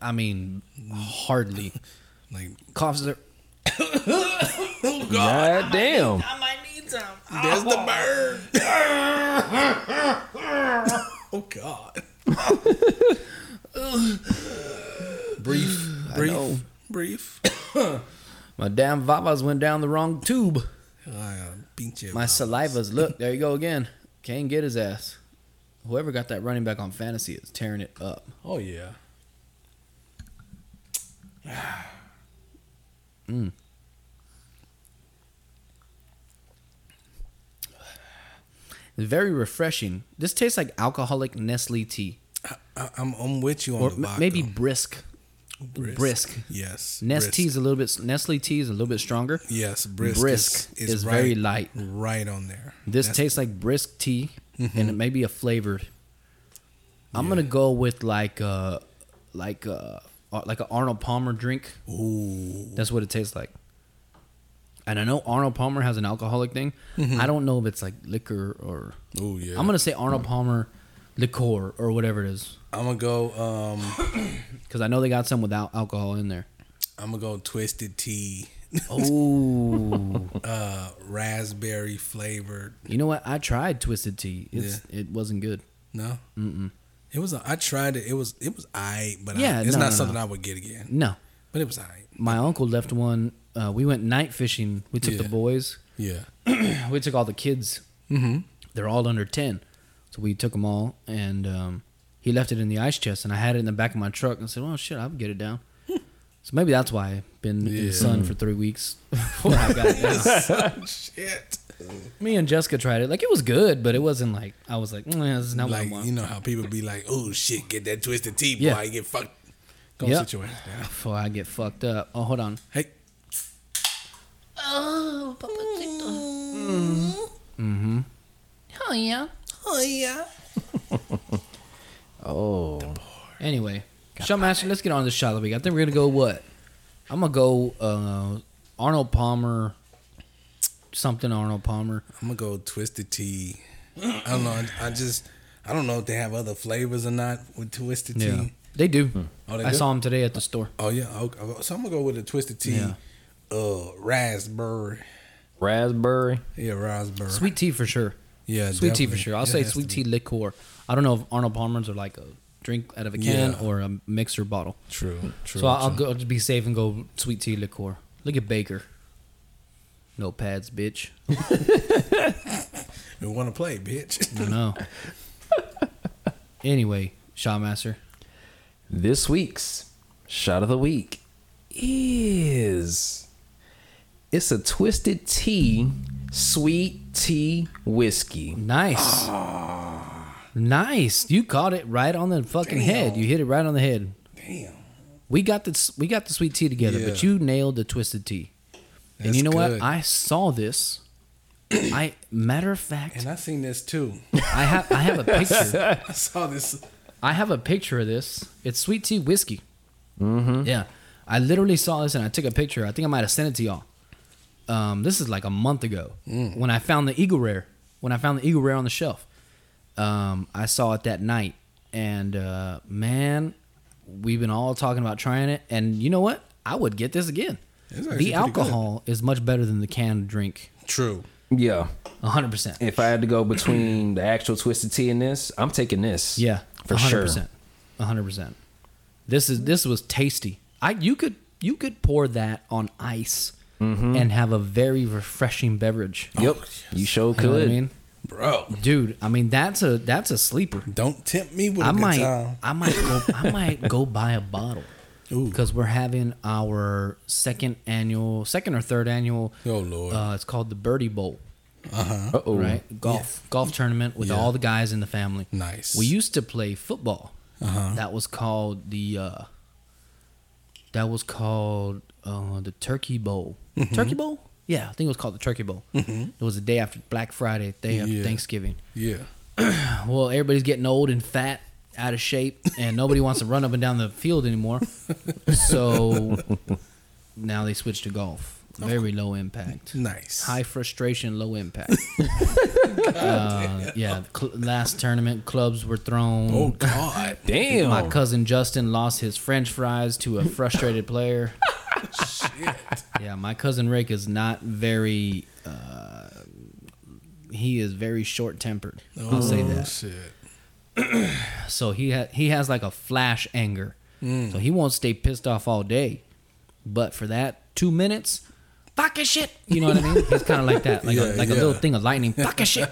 I mean, hardly. like Coughs are. God damn. I might need some. there's the ah. burn. oh God. brief, brief, brief. My damn vavas went down the wrong tube. I uh, beat you. My saliva's look. There you go again. Can't get his ass. Whoever got that running back on fantasy is tearing it up. Oh yeah. It's very refreshing. This tastes like alcoholic Nestle tea, I, I'm I'm with you on or the vodka. maybe brisk. Brisk. Yes. Nestea is a little bit. Nestle tea is a little bit stronger. Yes, brisk. Brisk is, is right, very light. Right on there. This tastes like brisk tea, Mm-hmm. and it may be a flavored. I'm gonna go with like uh like uh like an Arnold Palmer drink. Ooh. That's what it tastes like. And I know Arnold Palmer has an alcoholic thing. Mm-hmm. I don't know if it's like liquor or. Oh yeah. I'm gonna say Arnold Palmer liqueur or whatever it is, I'm gonna go. Um. because I know they got some without alcohol in there. I'm gonna go twisted tea. Oh, Uh, raspberry flavored. you know what? I tried twisted tea. It's it wasn't good. No. Mm-mm. It was. A, I tried it. It was. It was I. But Yeah, I, it's no, not no, something no. I would get again. No, But it was I. my uncle left one. Uh, we went night fishing. We took the boys. Yeah. we took all the kids. Mm-hmm. They're all under ten, so we took them all, and um, he left it in the ice chest, and I had it in the back of my truck. And I said, "Well, shit, I'll get it down." so maybe that's why I've been in the sun for three weeks before I got it. Shit. Me and Jessica tried it. Like it was good, but it wasn't like I was like, mm, "This is not what I want." you know how people be like, "Oh shit, get that twisted tea, boy, Yeah. you get fucked." Go Yep. sit your. Before I get fucked up. Oh, hold on. Hey, Oh, Papa mm. Mm-hmm. Oh yeah. Oh yeah. Oh. Anyway, Shotmaster. Let's get on the shot of the week. I think we're gonna go what? I'm gonna go uh, Arnold Palmer. Something Arnold Palmer. I'm gonna go twisted tea. I don't know. I, I just I don't know if they have other flavors or not with twisted tea. Yeah, they do. Oh, they I do? saw him today at the store. Oh yeah. Okay. So I'm gonna go with a twisted tea. Yeah. Uh, raspberry. Raspberry. Yeah, raspberry. Sweet tea for sure. Yeah, Sweet tea for sure. I'll It say sweet tea be. liqueur. I don't know if Arnold Palmer's are like a drink out of a can Yeah. or a mixer bottle. True. True. so I'll, I'll true. go just be safe and go sweet tea liqueur. Look at Baker. No pads, bitch. We want to play, bitch. I know. anyway, Shotmaster. This week's shot of the week is it's a twisted tea, sweet tea whiskey. Nice. Nice. You caught it right on the fucking head. You hit it right on the head. Damn. We got the we got the sweet tea together, but you nailed the twisted tea. That's and you know good. what? I saw this. I matter of fact, And I seen this too. I have I have a picture. I saw this. I have a picture of this. It's sweet tea whiskey. Mm-hmm. Yeah, I literally saw this and I took a picture. I think I might have sent it to y'all. Um, this is like a month ago when I found the Eagle Rare. When I found the Eagle Rare on the shelf, um, I saw it that night, and uh, man, we've been all talking about trying it. And you know what? I would get this again. The pretty alcohol is much better than the canned drink. True. Yeah. hundred percent. If I had to go between the actual twisted tea and this, I'm taking this. Yeah, For 100%, sure. hundred percent. This is this was tasty. I you could you could pour that on ice Mm-hmm. and have a very refreshing beverage. Yep. You sure You know what I mean? bro. dude. I mean, that's a that's a sleeper. Don't tempt me with a I good might, time. I might go, I might go buy a bottle because we're having our second annual, second or third annual. Oh lord. Uh, it's called the Birdie Bowl, Uh huh. Oh right? Golf, golf tournament with Yeah. all the guys in the family. nice. We used to play football. Uh-huh. That was called the. Uh, that was called uh, the Turkey Bowl. Mm-hmm. Turkey Bowl? Yeah, I think it was called the Turkey Bowl. It was the day after Black Friday, day after Yeah. Thanksgiving. Yeah. Well, everybody's getting old and fat, out of shape, and nobody wants to run up and down the field anymore. So now they switch to golf. Very low impact. Nice. High frustration, low impact. uh, yeah, cl- last tournament, clubs were thrown. Oh God. Damn. My cousin Justin lost his French fries to a frustrated player. Shit. Yeah, my cousin Rick is not very. Uh, he is very short tempered. I'll say Oh, that. Shit. So he ha- he has like a flash anger. Mm. So he won't stay pissed off all day, but for that two minutes, fucking shit. You know what I mean? He's kind of like that, like Yeah, a, like a little thing of lightning. Fucking shit.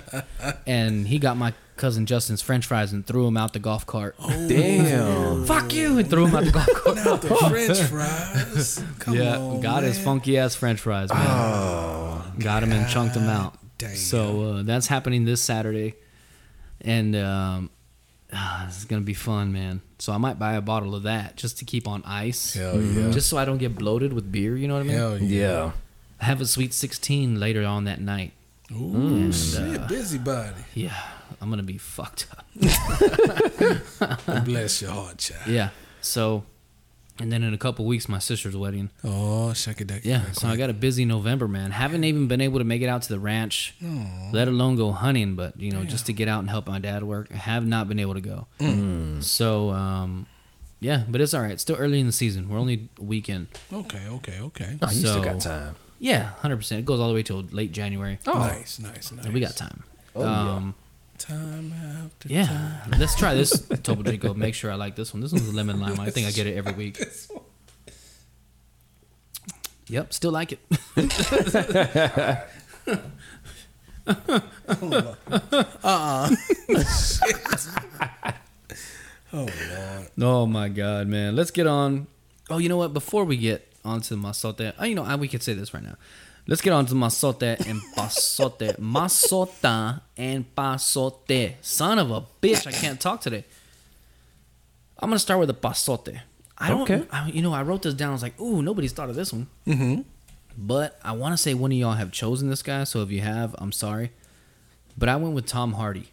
And he got my cousin Justin's French fries and threw him out the golf cart. Oh. Damn. Fuck you! And threw him out the golf cart. Not the French fries. Come yeah, on, got his funky ass French fries, man. Oh, got him and chunked him out. damn. So uh, that's happening this Saturday, and um, ah, this is gonna be fun, man. So I might buy a bottle of that just to keep on ice, Hell yeah. just so I don't get bloated with beer. You know what I mean? Hell yeah. Yeah. I have a sweet sixteen later on that night. Ooh, uh, shit, busybody. Yeah, I'm gonna be fucked up. Bless your heart, child. Yeah. So, and then in a couple weeks, my sister's wedding. Oh, shuck it, Yeah, so I got a busy November, man. Haven't even been able to make it out to the ranch, let alone go hunting. But you know, just to get out and help my dad work, I have not been able to go. So, um, yeah, but it's all right. It's still early in the season. We're only a week in. Okay, okay, okay. Oh, you still got time. Yeah, hundred percent. It goes all the way till late January. Oh, nice, nice, nice. We got time. Oh, yeah. um, time after yeah. Time. Let's try this Topo Chico. Make sure I like this one. This one's a lemon lime. I think I get it every week. Yep, still like it. Oh Lord. Oh my god, man. Let's get on. Oh, you know what? Before we get onto masote, oh, you know, I, we could say this right now. Let's get on to masote and pasote. Masota and pasote. Son of a bitch, I can't talk today. I'm gonna start with the pasote. I don't, Okay. I, you know, I wrote this down. I was like, ooh, nobody's thought of this one. Mm-hmm. But I want to say one of y'all have chosen this guy. So if you have, I'm sorry. But I went with Tom Hardy.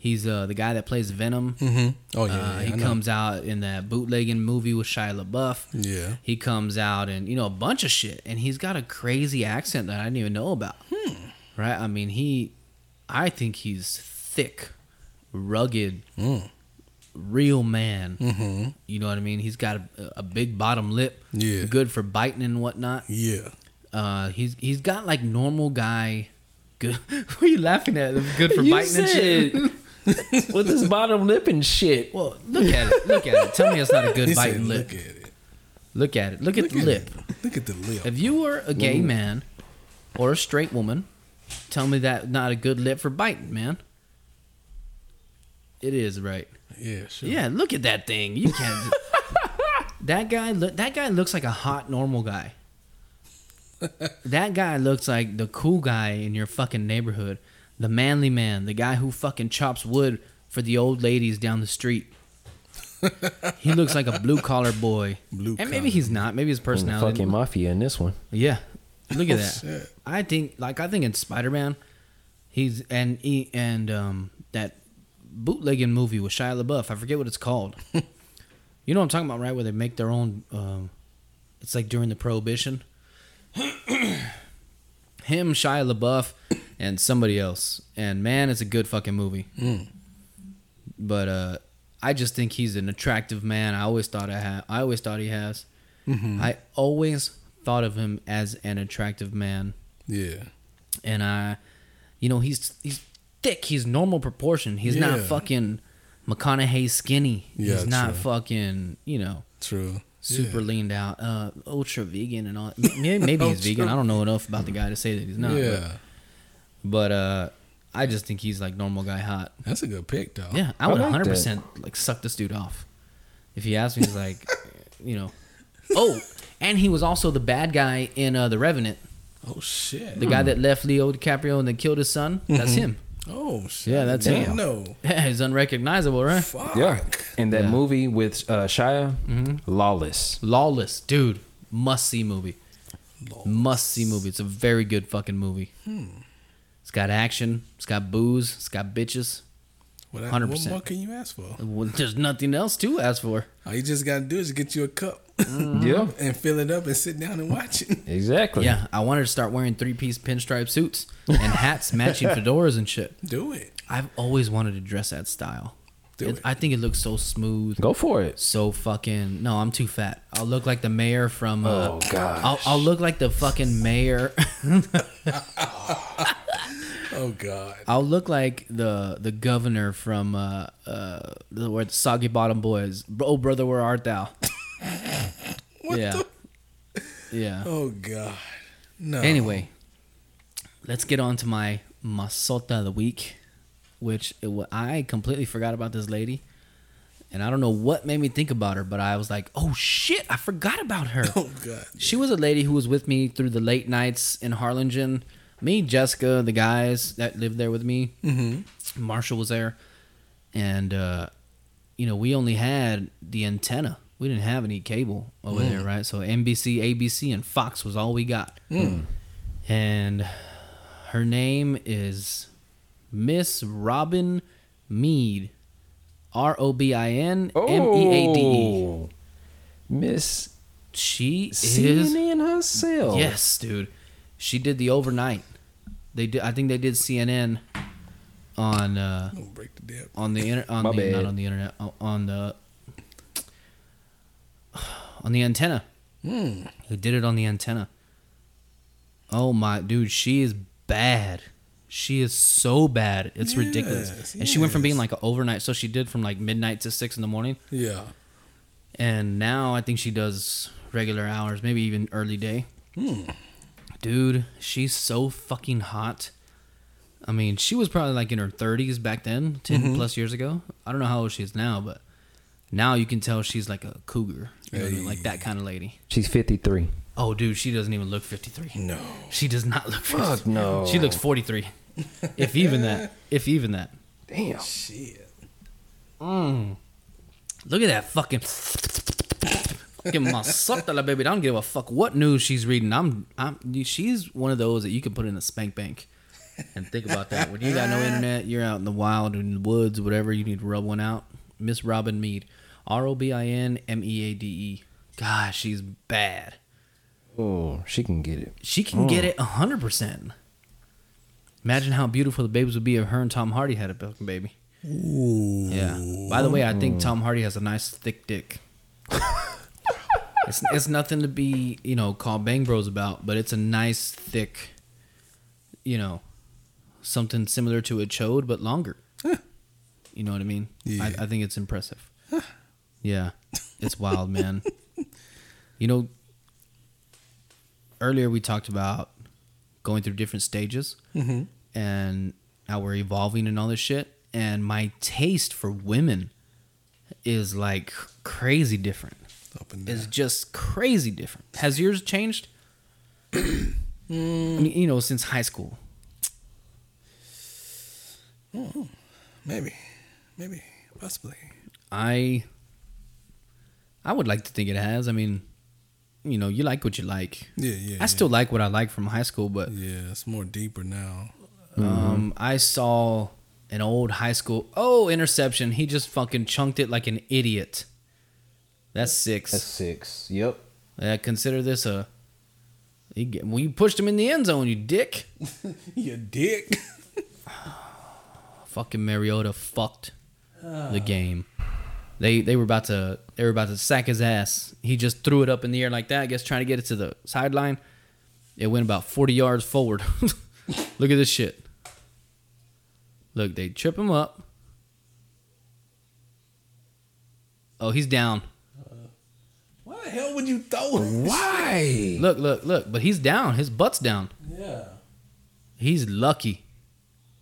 He's uh, the guy that plays Venom. Mm-hmm. Oh yeah, Uh, yeah, he comes out in that bootlegging movie with Shia LaBeouf. Yeah. He comes out and you know a bunch of shit, and he's got a crazy accent that I didn't even know about. Hmm. Right? I mean, he, I think he's thick, rugged, Mm. real man. Mm-hmm. You know what I mean? He's got a, a big bottom lip. Yeah. Good for biting and whatnot. Yeah. Uh, he's he's got like normal guy. Good. what are you laughing at? Good for You biting and shit. said- With his bottom lip and shit. Well, look at it. Look at it. Tell me it's not a good He said, biting lip. look at it. Look at it. Look at Look the at lip. it. Look at the lip. If you were a gay man or a straight woman, tell me that not a good lip for biting, man. It is right. yeah, sure. Yeah, look at that thing. You can't. that guy. Look. That guy looks like a hot normal guy. that guy looks like the cool guy in your fucking neighborhood, the manly man, the guy who fucking chops wood for the old ladies down the street. he looks like a blue collar boy. Blue and maybe collar. he's not. Maybe his personality. And personality. fucking mafia in this one. Yeah, look at that. Shit. I think, like, I think in Spider Man, he's and he and um that bootlegging movie with Shia LaBeouf. I forget what it's called. you know what I'm talking about, right? Where they make their own. Um, it's like during the Prohibition. Him, Shia LaBeouf, and somebody else. And man, it's a good fucking movie. But uh, I just think he's an attractive man. I always thought I had. I always thought he has. I always thought of him as an attractive man, Yeah. and I, you know, he's he's thick. He's normal proportion. He's not fucking McConaughey skinny. Yeah, he's not true. fucking you know True. super Yeah. leaned out, uh, ultra vegan and all. Maybe, maybe he's vegan. I don't know enough about the guy to say that he's not. yeah. but uh I just think he's like normal guy hot. That's a good pick, though. Yeah, I I would like 100 percent like suck this dude off. If he asked me, he's like, you know, oh, and he was also the bad guy in uh, the Revenant, Oh shit. the guy that left Leo DiCaprio and then killed his son. That's him. Oh shit. Yeah, that's Damn. him. No. Yeah, he's unrecognizable, right? Fuck. Yeah. And that Yeah. movie with uh, Shia, Lawless. Lawless, dude, must see movie. Must see movie. It's a very good fucking movie. It's got action. It's got booze. It's got bitches. What, 100%. what more can you ask for? Well, there's nothing else to ask for. All you just gotta do is get you a cup Yeah. and fill it up and sit down and watch it. Exactly. Yeah, I wanted to start wearing three piece pinstripe suits and hats matching fedoras and shit. Do it. I've always wanted to dress that style. Do It- it. I think it looks so smooth. Go for it. So fucking no, I'm too fat. I'll look like the mayor from. Uh, Oh, gosh. I'll, I'll look like the fucking mayor. Oh god. I'll look like the the governor from uh uh the where the Soggy Bottom Boys. Oh brother, where art thou? yeah, yeah. Oh god. No. Anyway, let's get on to my masota of the week, which it, I completely forgot about this lady, and I don't know what made me think about her, but I was like, oh shit, I forgot about her. Oh god. She was a lady who was with me through the late nights in Harlingen. Me, Jessica, the guys that lived there with me. Mm-hmm. Marshall was there, and uh, you know we only had the antenna. We didn't have any cable over there, right? So NBC, ABC, and Fox was all we got. And her name is Miss Robin Meade, R O B I N M E A D E. Oh. Miss She is CNN herself. Yes, dude. She did the overnight. They did. I think they did CNN on uh, Don't break the dip. on the inter- on My the bad. not on the internet on the on the antenna. Hmm. Who did it on the antenna? Oh my dude, she is bad. She is so bad. It's ridiculous. Yes, And she went from being like an overnight, so she did from like midnight to six in the morning, Yeah. and now I think she does regular hours, maybe even early day. Hmm. Dude, she's so fucking hot. I mean, she was probably like in her 30s back then, 10 Mm-hmm. plus years ago. I don't know how old she is now, but now you can tell she's like a cougar. You know what Like that kind of lady. She's 53. Oh, dude, she doesn't even look 53. No. She does not look 53. Fuck no. She looks 43. if even that. If even that. Damn. Shit. Mm. Look at that fucking. Fucking masata la baby. I don't give a fuck what news she's reading. I'm, I'm. She's one of those that you can put in a spank bank, and think about that. When you got no internet, you're out in the wild, in the woods, whatever. You need to rub one out. Miss Robin Meade, R O B I N M E A D E. Gosh, she's bad. Oh, she can get it. She can get mm. it hundred percent. Imagine how beautiful the babies would be if her and Tom Hardy had a fucking baby. Ooh. Yeah. By the way, I think mm. Tom Hardy has a nice thick dick. it's, it's nothing to be, you know, called bang bros about, but it's a nice thick, you know, something similar to a chode but longer. You know what I mean? Yeah. I, I think it's impressive. yeah, it's wild, man. You know, earlier we talked about going through different stages mm-hmm. and how we're evolving and all this shit. And my taste for women is like crazy different. Up and down. Is just crazy different. Has yours changed? I mean, you know, since high school. Maybe. Maybe. Possibly. I I would like to think it has. I mean, you know, you like what you like. Yeah, yeah. I still like what I like from high school, but Yeah, it's more deeper now. um, I saw an old high school. Oh, interception! He just fucking chunked it like an idiot. That's six. That's six. Yep. Yeah, consider this a. He, get- well, you pushed him in the end zone, you dick. You dick. Fucking Mariota fucked the game. They they were about to they were about to sack his ass. He just threw it up in the air like that. I guess trying to get it to the sideline. It went about forty yards forward. Look at this shit. Look, they trip him up. Oh, he's down. Why the hell would you throw it? Why? Look, look, look. But he's down. His butt's down. Yeah. He's lucky.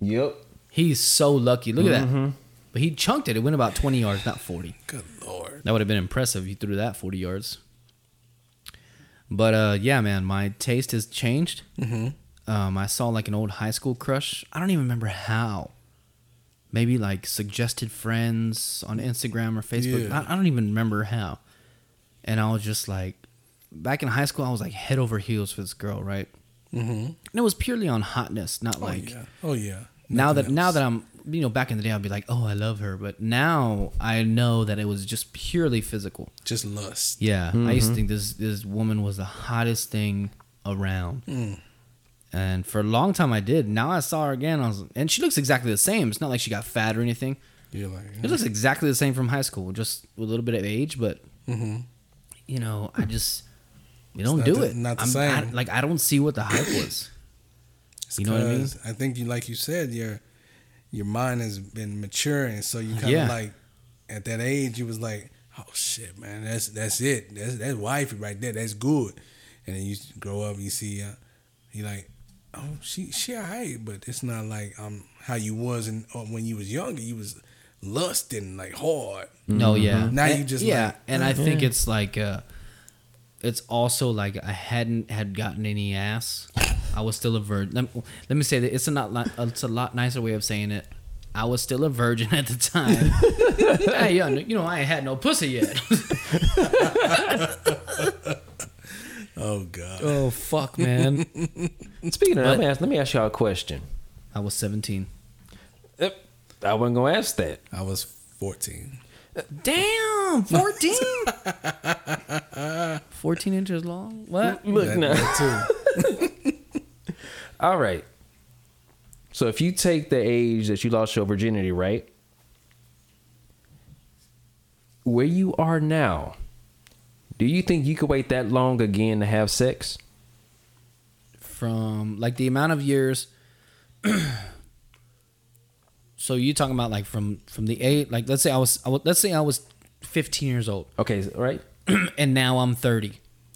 Yep. He's so lucky. Look at that. But he chunked it. It went about 20 yards, not 40. Good lord. That would have been impressive if you threw that 40 yards. But uh, yeah, man, my taste has changed. Mm-hmm. Um, I saw like an old high school crush. I don't even remember how. Maybe like suggested friends on Instagram or Facebook. Yeah. I, I don't even remember how. And I was just like, back in high school, I was like head over heels for this girl, right? Mm-hmm. And it was purely on hotness, not Oh like yeah. Oh yeah. now that Nothing now that I'm you know back in the day I'd be like oh I love her but now I know that it was just purely physical just lust. yeah I Mm-hmm. used to think this this woman was the hottest thing around Mm. and for a long time I did now I saw her again I was and she looks exactly the same it's not like she got fat or anything You're like, it looks exactly the same from high school just with a little bit of age but Mhm. You know I just you don't do the- it not the I'm- same. I, like I don't see what the hype was you know what I mean? I think you, like you said, your your mind has been maturing, so you kind of Yeah. like at that age, you was like, oh shit, man, that's that's it, that's that's wifey right there, that's good. And then you grow up, you see, uh, you like, oh she she alright, but it's not like um how you was in uh, when you was younger, you was lusting like hard. No, yeah. Now And- you just yeah, like, and I think it's like uh it's also like I hadn't had gotten any ass. I was still a virgin. Let, let me say that it's a not it's a lot nicer way of saying it. I was still a virgin at the time. hey, yeah, you know I ain't had no pussy yet. oh god, oh fuck, man. Speaking of, that, let But- me ask, let me ask y'all a question. I was 17. Yep. I wasn't gonna ask that. I was fourteen. Damn, 14. 14 inches long. What? Look That- now. that too. All right. So if you take the age that you lost your virginity, right? Where you are now, do you think you could wait that long again to have sex? from like the amount of years so you talking about like from from the eight like let's say i was, I was let's say i was 15 years old Okay, so- right? and now i'm 30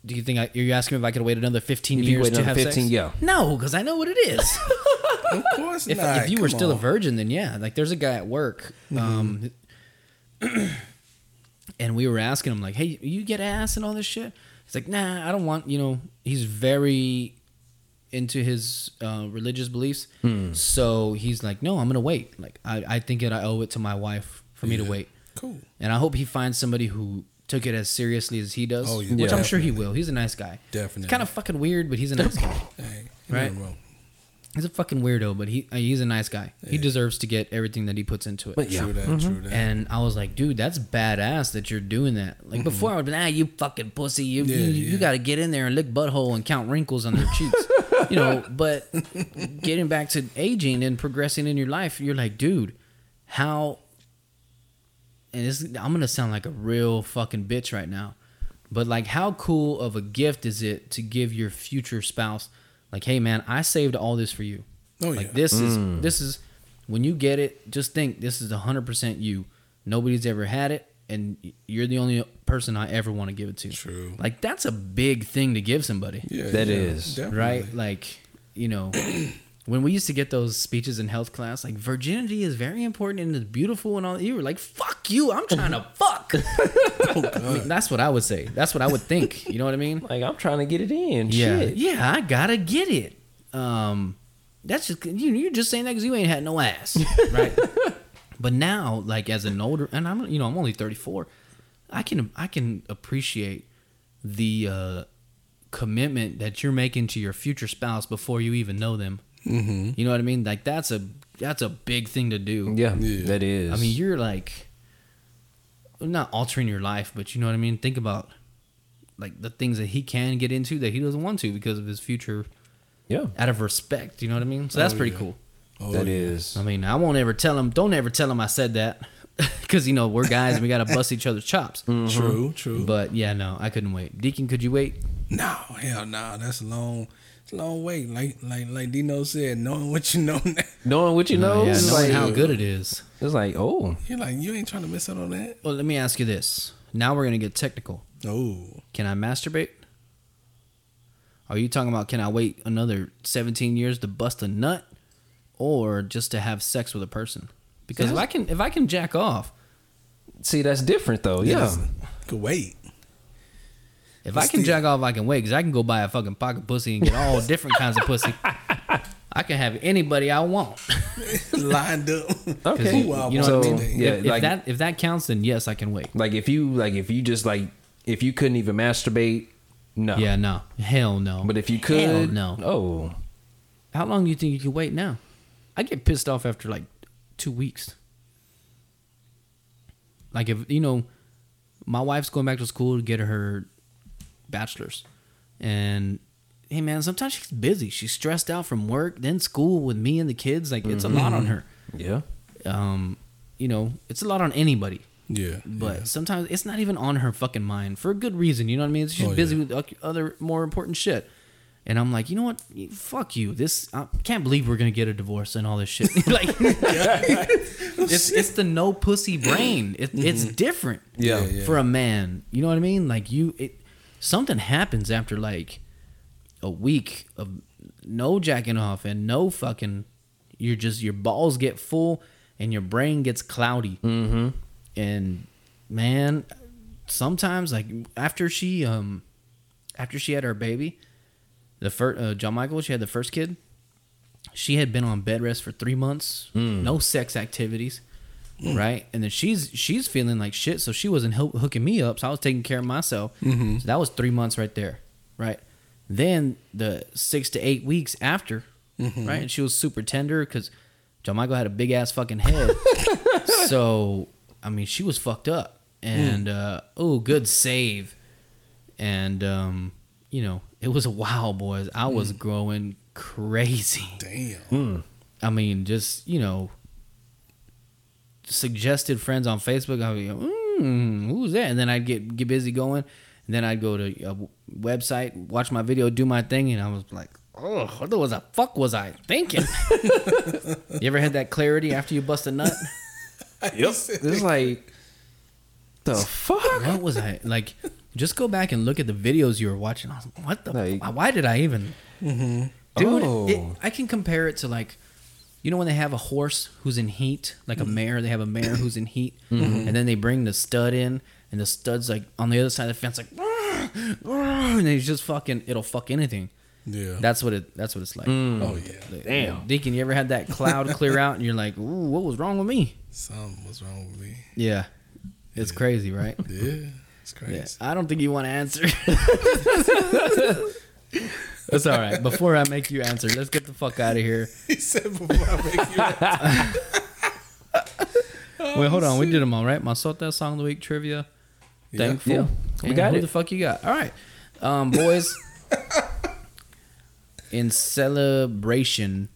do you think I, you're asking me if i could wait another 15 If you years wait to another have 15, sex yeah. no because i know what it is Of course if, not. if you were come still a on. virgin then yeah like there's a guy at work um and we were asking him like hey you get ass and all this shit he's like nah i don't want you know he's very into his uh, religious beliefs so he's like no i'm gonna wait like i, I think that i owe it to my wife for me to wait Cool. and i hope he finds somebody who took it as seriously as he does Oh, yeah, which i'm sure he will he's a nice guy Definitely. kind of fucking weird but he's a nice guy Hey, Right. right. He's a fucking weirdo but he uh, he's a nice guy he deserves to get everything that he puts into it But yeah. True that. True that. and I was like, dude, that's badass that you're doing that. Like before, I would be like, ah, you fucking pussy. You Yeah, you, you got to get in there and lick butthole and count wrinkles on their cheeks. you know, but getting back to aging and progressing in your life, you're like, dude, how. And this, I'm gonna sound like a real fucking bitch right now, but like, how cool of a gift is it to give your future spouse, like, hey man, I saved all this for you. Oh, like yeah. this is mm. this is when you get it, just think this is hundred percent you. Nobody's ever had it, and you're the only person I ever want to give it to. True. Like that's a big thing to give somebody, yeah, That yeah, is. definitely. right? Like you know, when we used to get those speeches in health class, like virginity is very important and it's beautiful and all. You were like, "Fuck you! I'm trying to fuck." I mean, that's what I would say. That's what I would think. You know what I mean? Like I'm trying to get it in. Yeah, Shit. yeah, I gotta get it. Um, that's just you. You're just saying that because you ain't had no ass, right? But now, like as an older, and I'm you know I'm only 34, I can I can appreciate the uh, commitment that you're making to your future spouse before you even know them. Mm-hmm. You know what I mean? Like that's a that's a big thing to do. Yeah, Yeah. that is. I mean, you're like not altering your life, but you know what I mean. Think about like the things that he can get into that he doesn't want to because of his future, yeah, out of respect. You know what I mean. So that's Oh, pretty yeah. cool. Oh, that yeah. is. I mean, I won't ever tell him. Don't ever tell him I said that, because you know we're guys and we gotta bust each other's chops. Mm-hmm. True. True. But yeah, no, I couldn't wait. Deacon, could you wait? No, hell no. That's a long, it's a long wait. Like like like Dino said, knowing what you know now, Knowing what you oh, know, yeah, it's knowing like how good it is. it's like oh, you're like you ain't trying to miss out on that. Well, let me ask you this. Now we're gonna get technical. Oh, Can I masturbate? Are you talking about can I wait another 17 years to bust a nut? Or just to have sex with a person. Because if I can if I can jack off, See, that's different though. Yeah. Yes. Could wait. if I can jack off, I can wait. Because I can go buy a fucking pocket pussy and get all different kinds of pussy. I can have anybody I want. Lined up. Okay. you, Ooh, you know So, what I mean. yeah, if, if like- that if that counts, then yes, I can wait. Like if you like if you just like if you couldn't even masturbate, no. Yeah, no, hell no. But if you Hell could, no. Oh, How long do you think you can wait now? I get pissed off after like two weeks. Like if you know, my wife's going back to school to get her bachelor's, and hey man, sometimes she's busy. She's stressed out from work, then school with me and the kids. Like it's a lot on her. yeah. Um, you know, it's a lot on anybody. Yeah. But sometimes it's not even on her fucking mind for a good reason. You know what I mean? She's Oh, busy yeah. with other more important shit. And I'm like, you know what? Fuck you. This I can't believe we're gonna get a divorce and all this shit. like, it's it's the no pussy brain. It, It's different. Yeah, yeah. For a man, you know what I mean? Like you, it something happens after like a week of no jacking off and no fucking. You're just your balls get full and your brain gets cloudy Mm-hmm. and man sometimes like after she um after she had her baby the first uh, john michael she had the first kid. She had been on bed rest for three months. No sex activities right? And then she's she's feeling like shit so she wasn't hoo- hooking me up so i was taking care of myself. So that was three months right there right? Then the six to eight weeks after right? And she was super tender because john michael had a big ass fucking head. So I mean, she was fucked up, and uh, oh, good save, and um, you know, it was a wow, boys. I was growing crazy. Damn. I mean, just you know, suggested friends on Facebook. I would go, mm, who's that? And then I'd get get busy going, and then I'd go to a website, watch my video, do my thing, and I was like, oh, what was the fuck was I thinking? you ever had that clarity after you bust a nut? Yep. It's like the fuck. what was I like? Just go back and look at the videos you were watching. I was like, what the? Like- why did I even? Mm-hmm. Dude, Oh. it, I can compare it to like, you know, when they have a horse who's in heat, like a mm-hmm. mare. They have a mare who's in heat, mm-hmm. and then they bring the stud in, and the stud's like on the other side of the fence, like, and he's just fucking. It'll fuck anything. Yeah. That's what it. That's what it's like. Mm. oh yeah. Like, Damn. Deacon, you ever had that cloud clear out, and you're like, ooh, what was wrong with me? Something was wrong with me. Yeah, it's crazy, right? Yeah. It's crazy. Yeah, I don't think you want to answer. That's all right. Before I make you answer, let's get the fuck out of here. He said before I make you answer. Wait, hold on. We did them all right. My Sota song of the week trivia. Thankful. Yeah, we got who it. the fuck you got? All right, um, boys. in celebration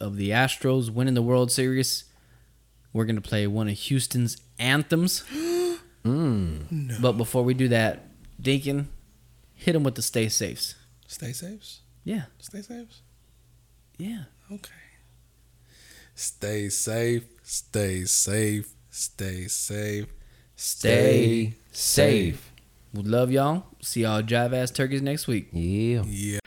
of the Astros winning the World Series, we're gonna play one of Houston's anthems. Mm. But before we do that, Deacon, hit him with the stay safes. Stay safes? Yeah, Stay safes? yeah. Okay. Stay safe. Stay safe. Stay safe. Stay safe. We love y'all. See y'all drive ass turkeys next week. Yeah. Yeah.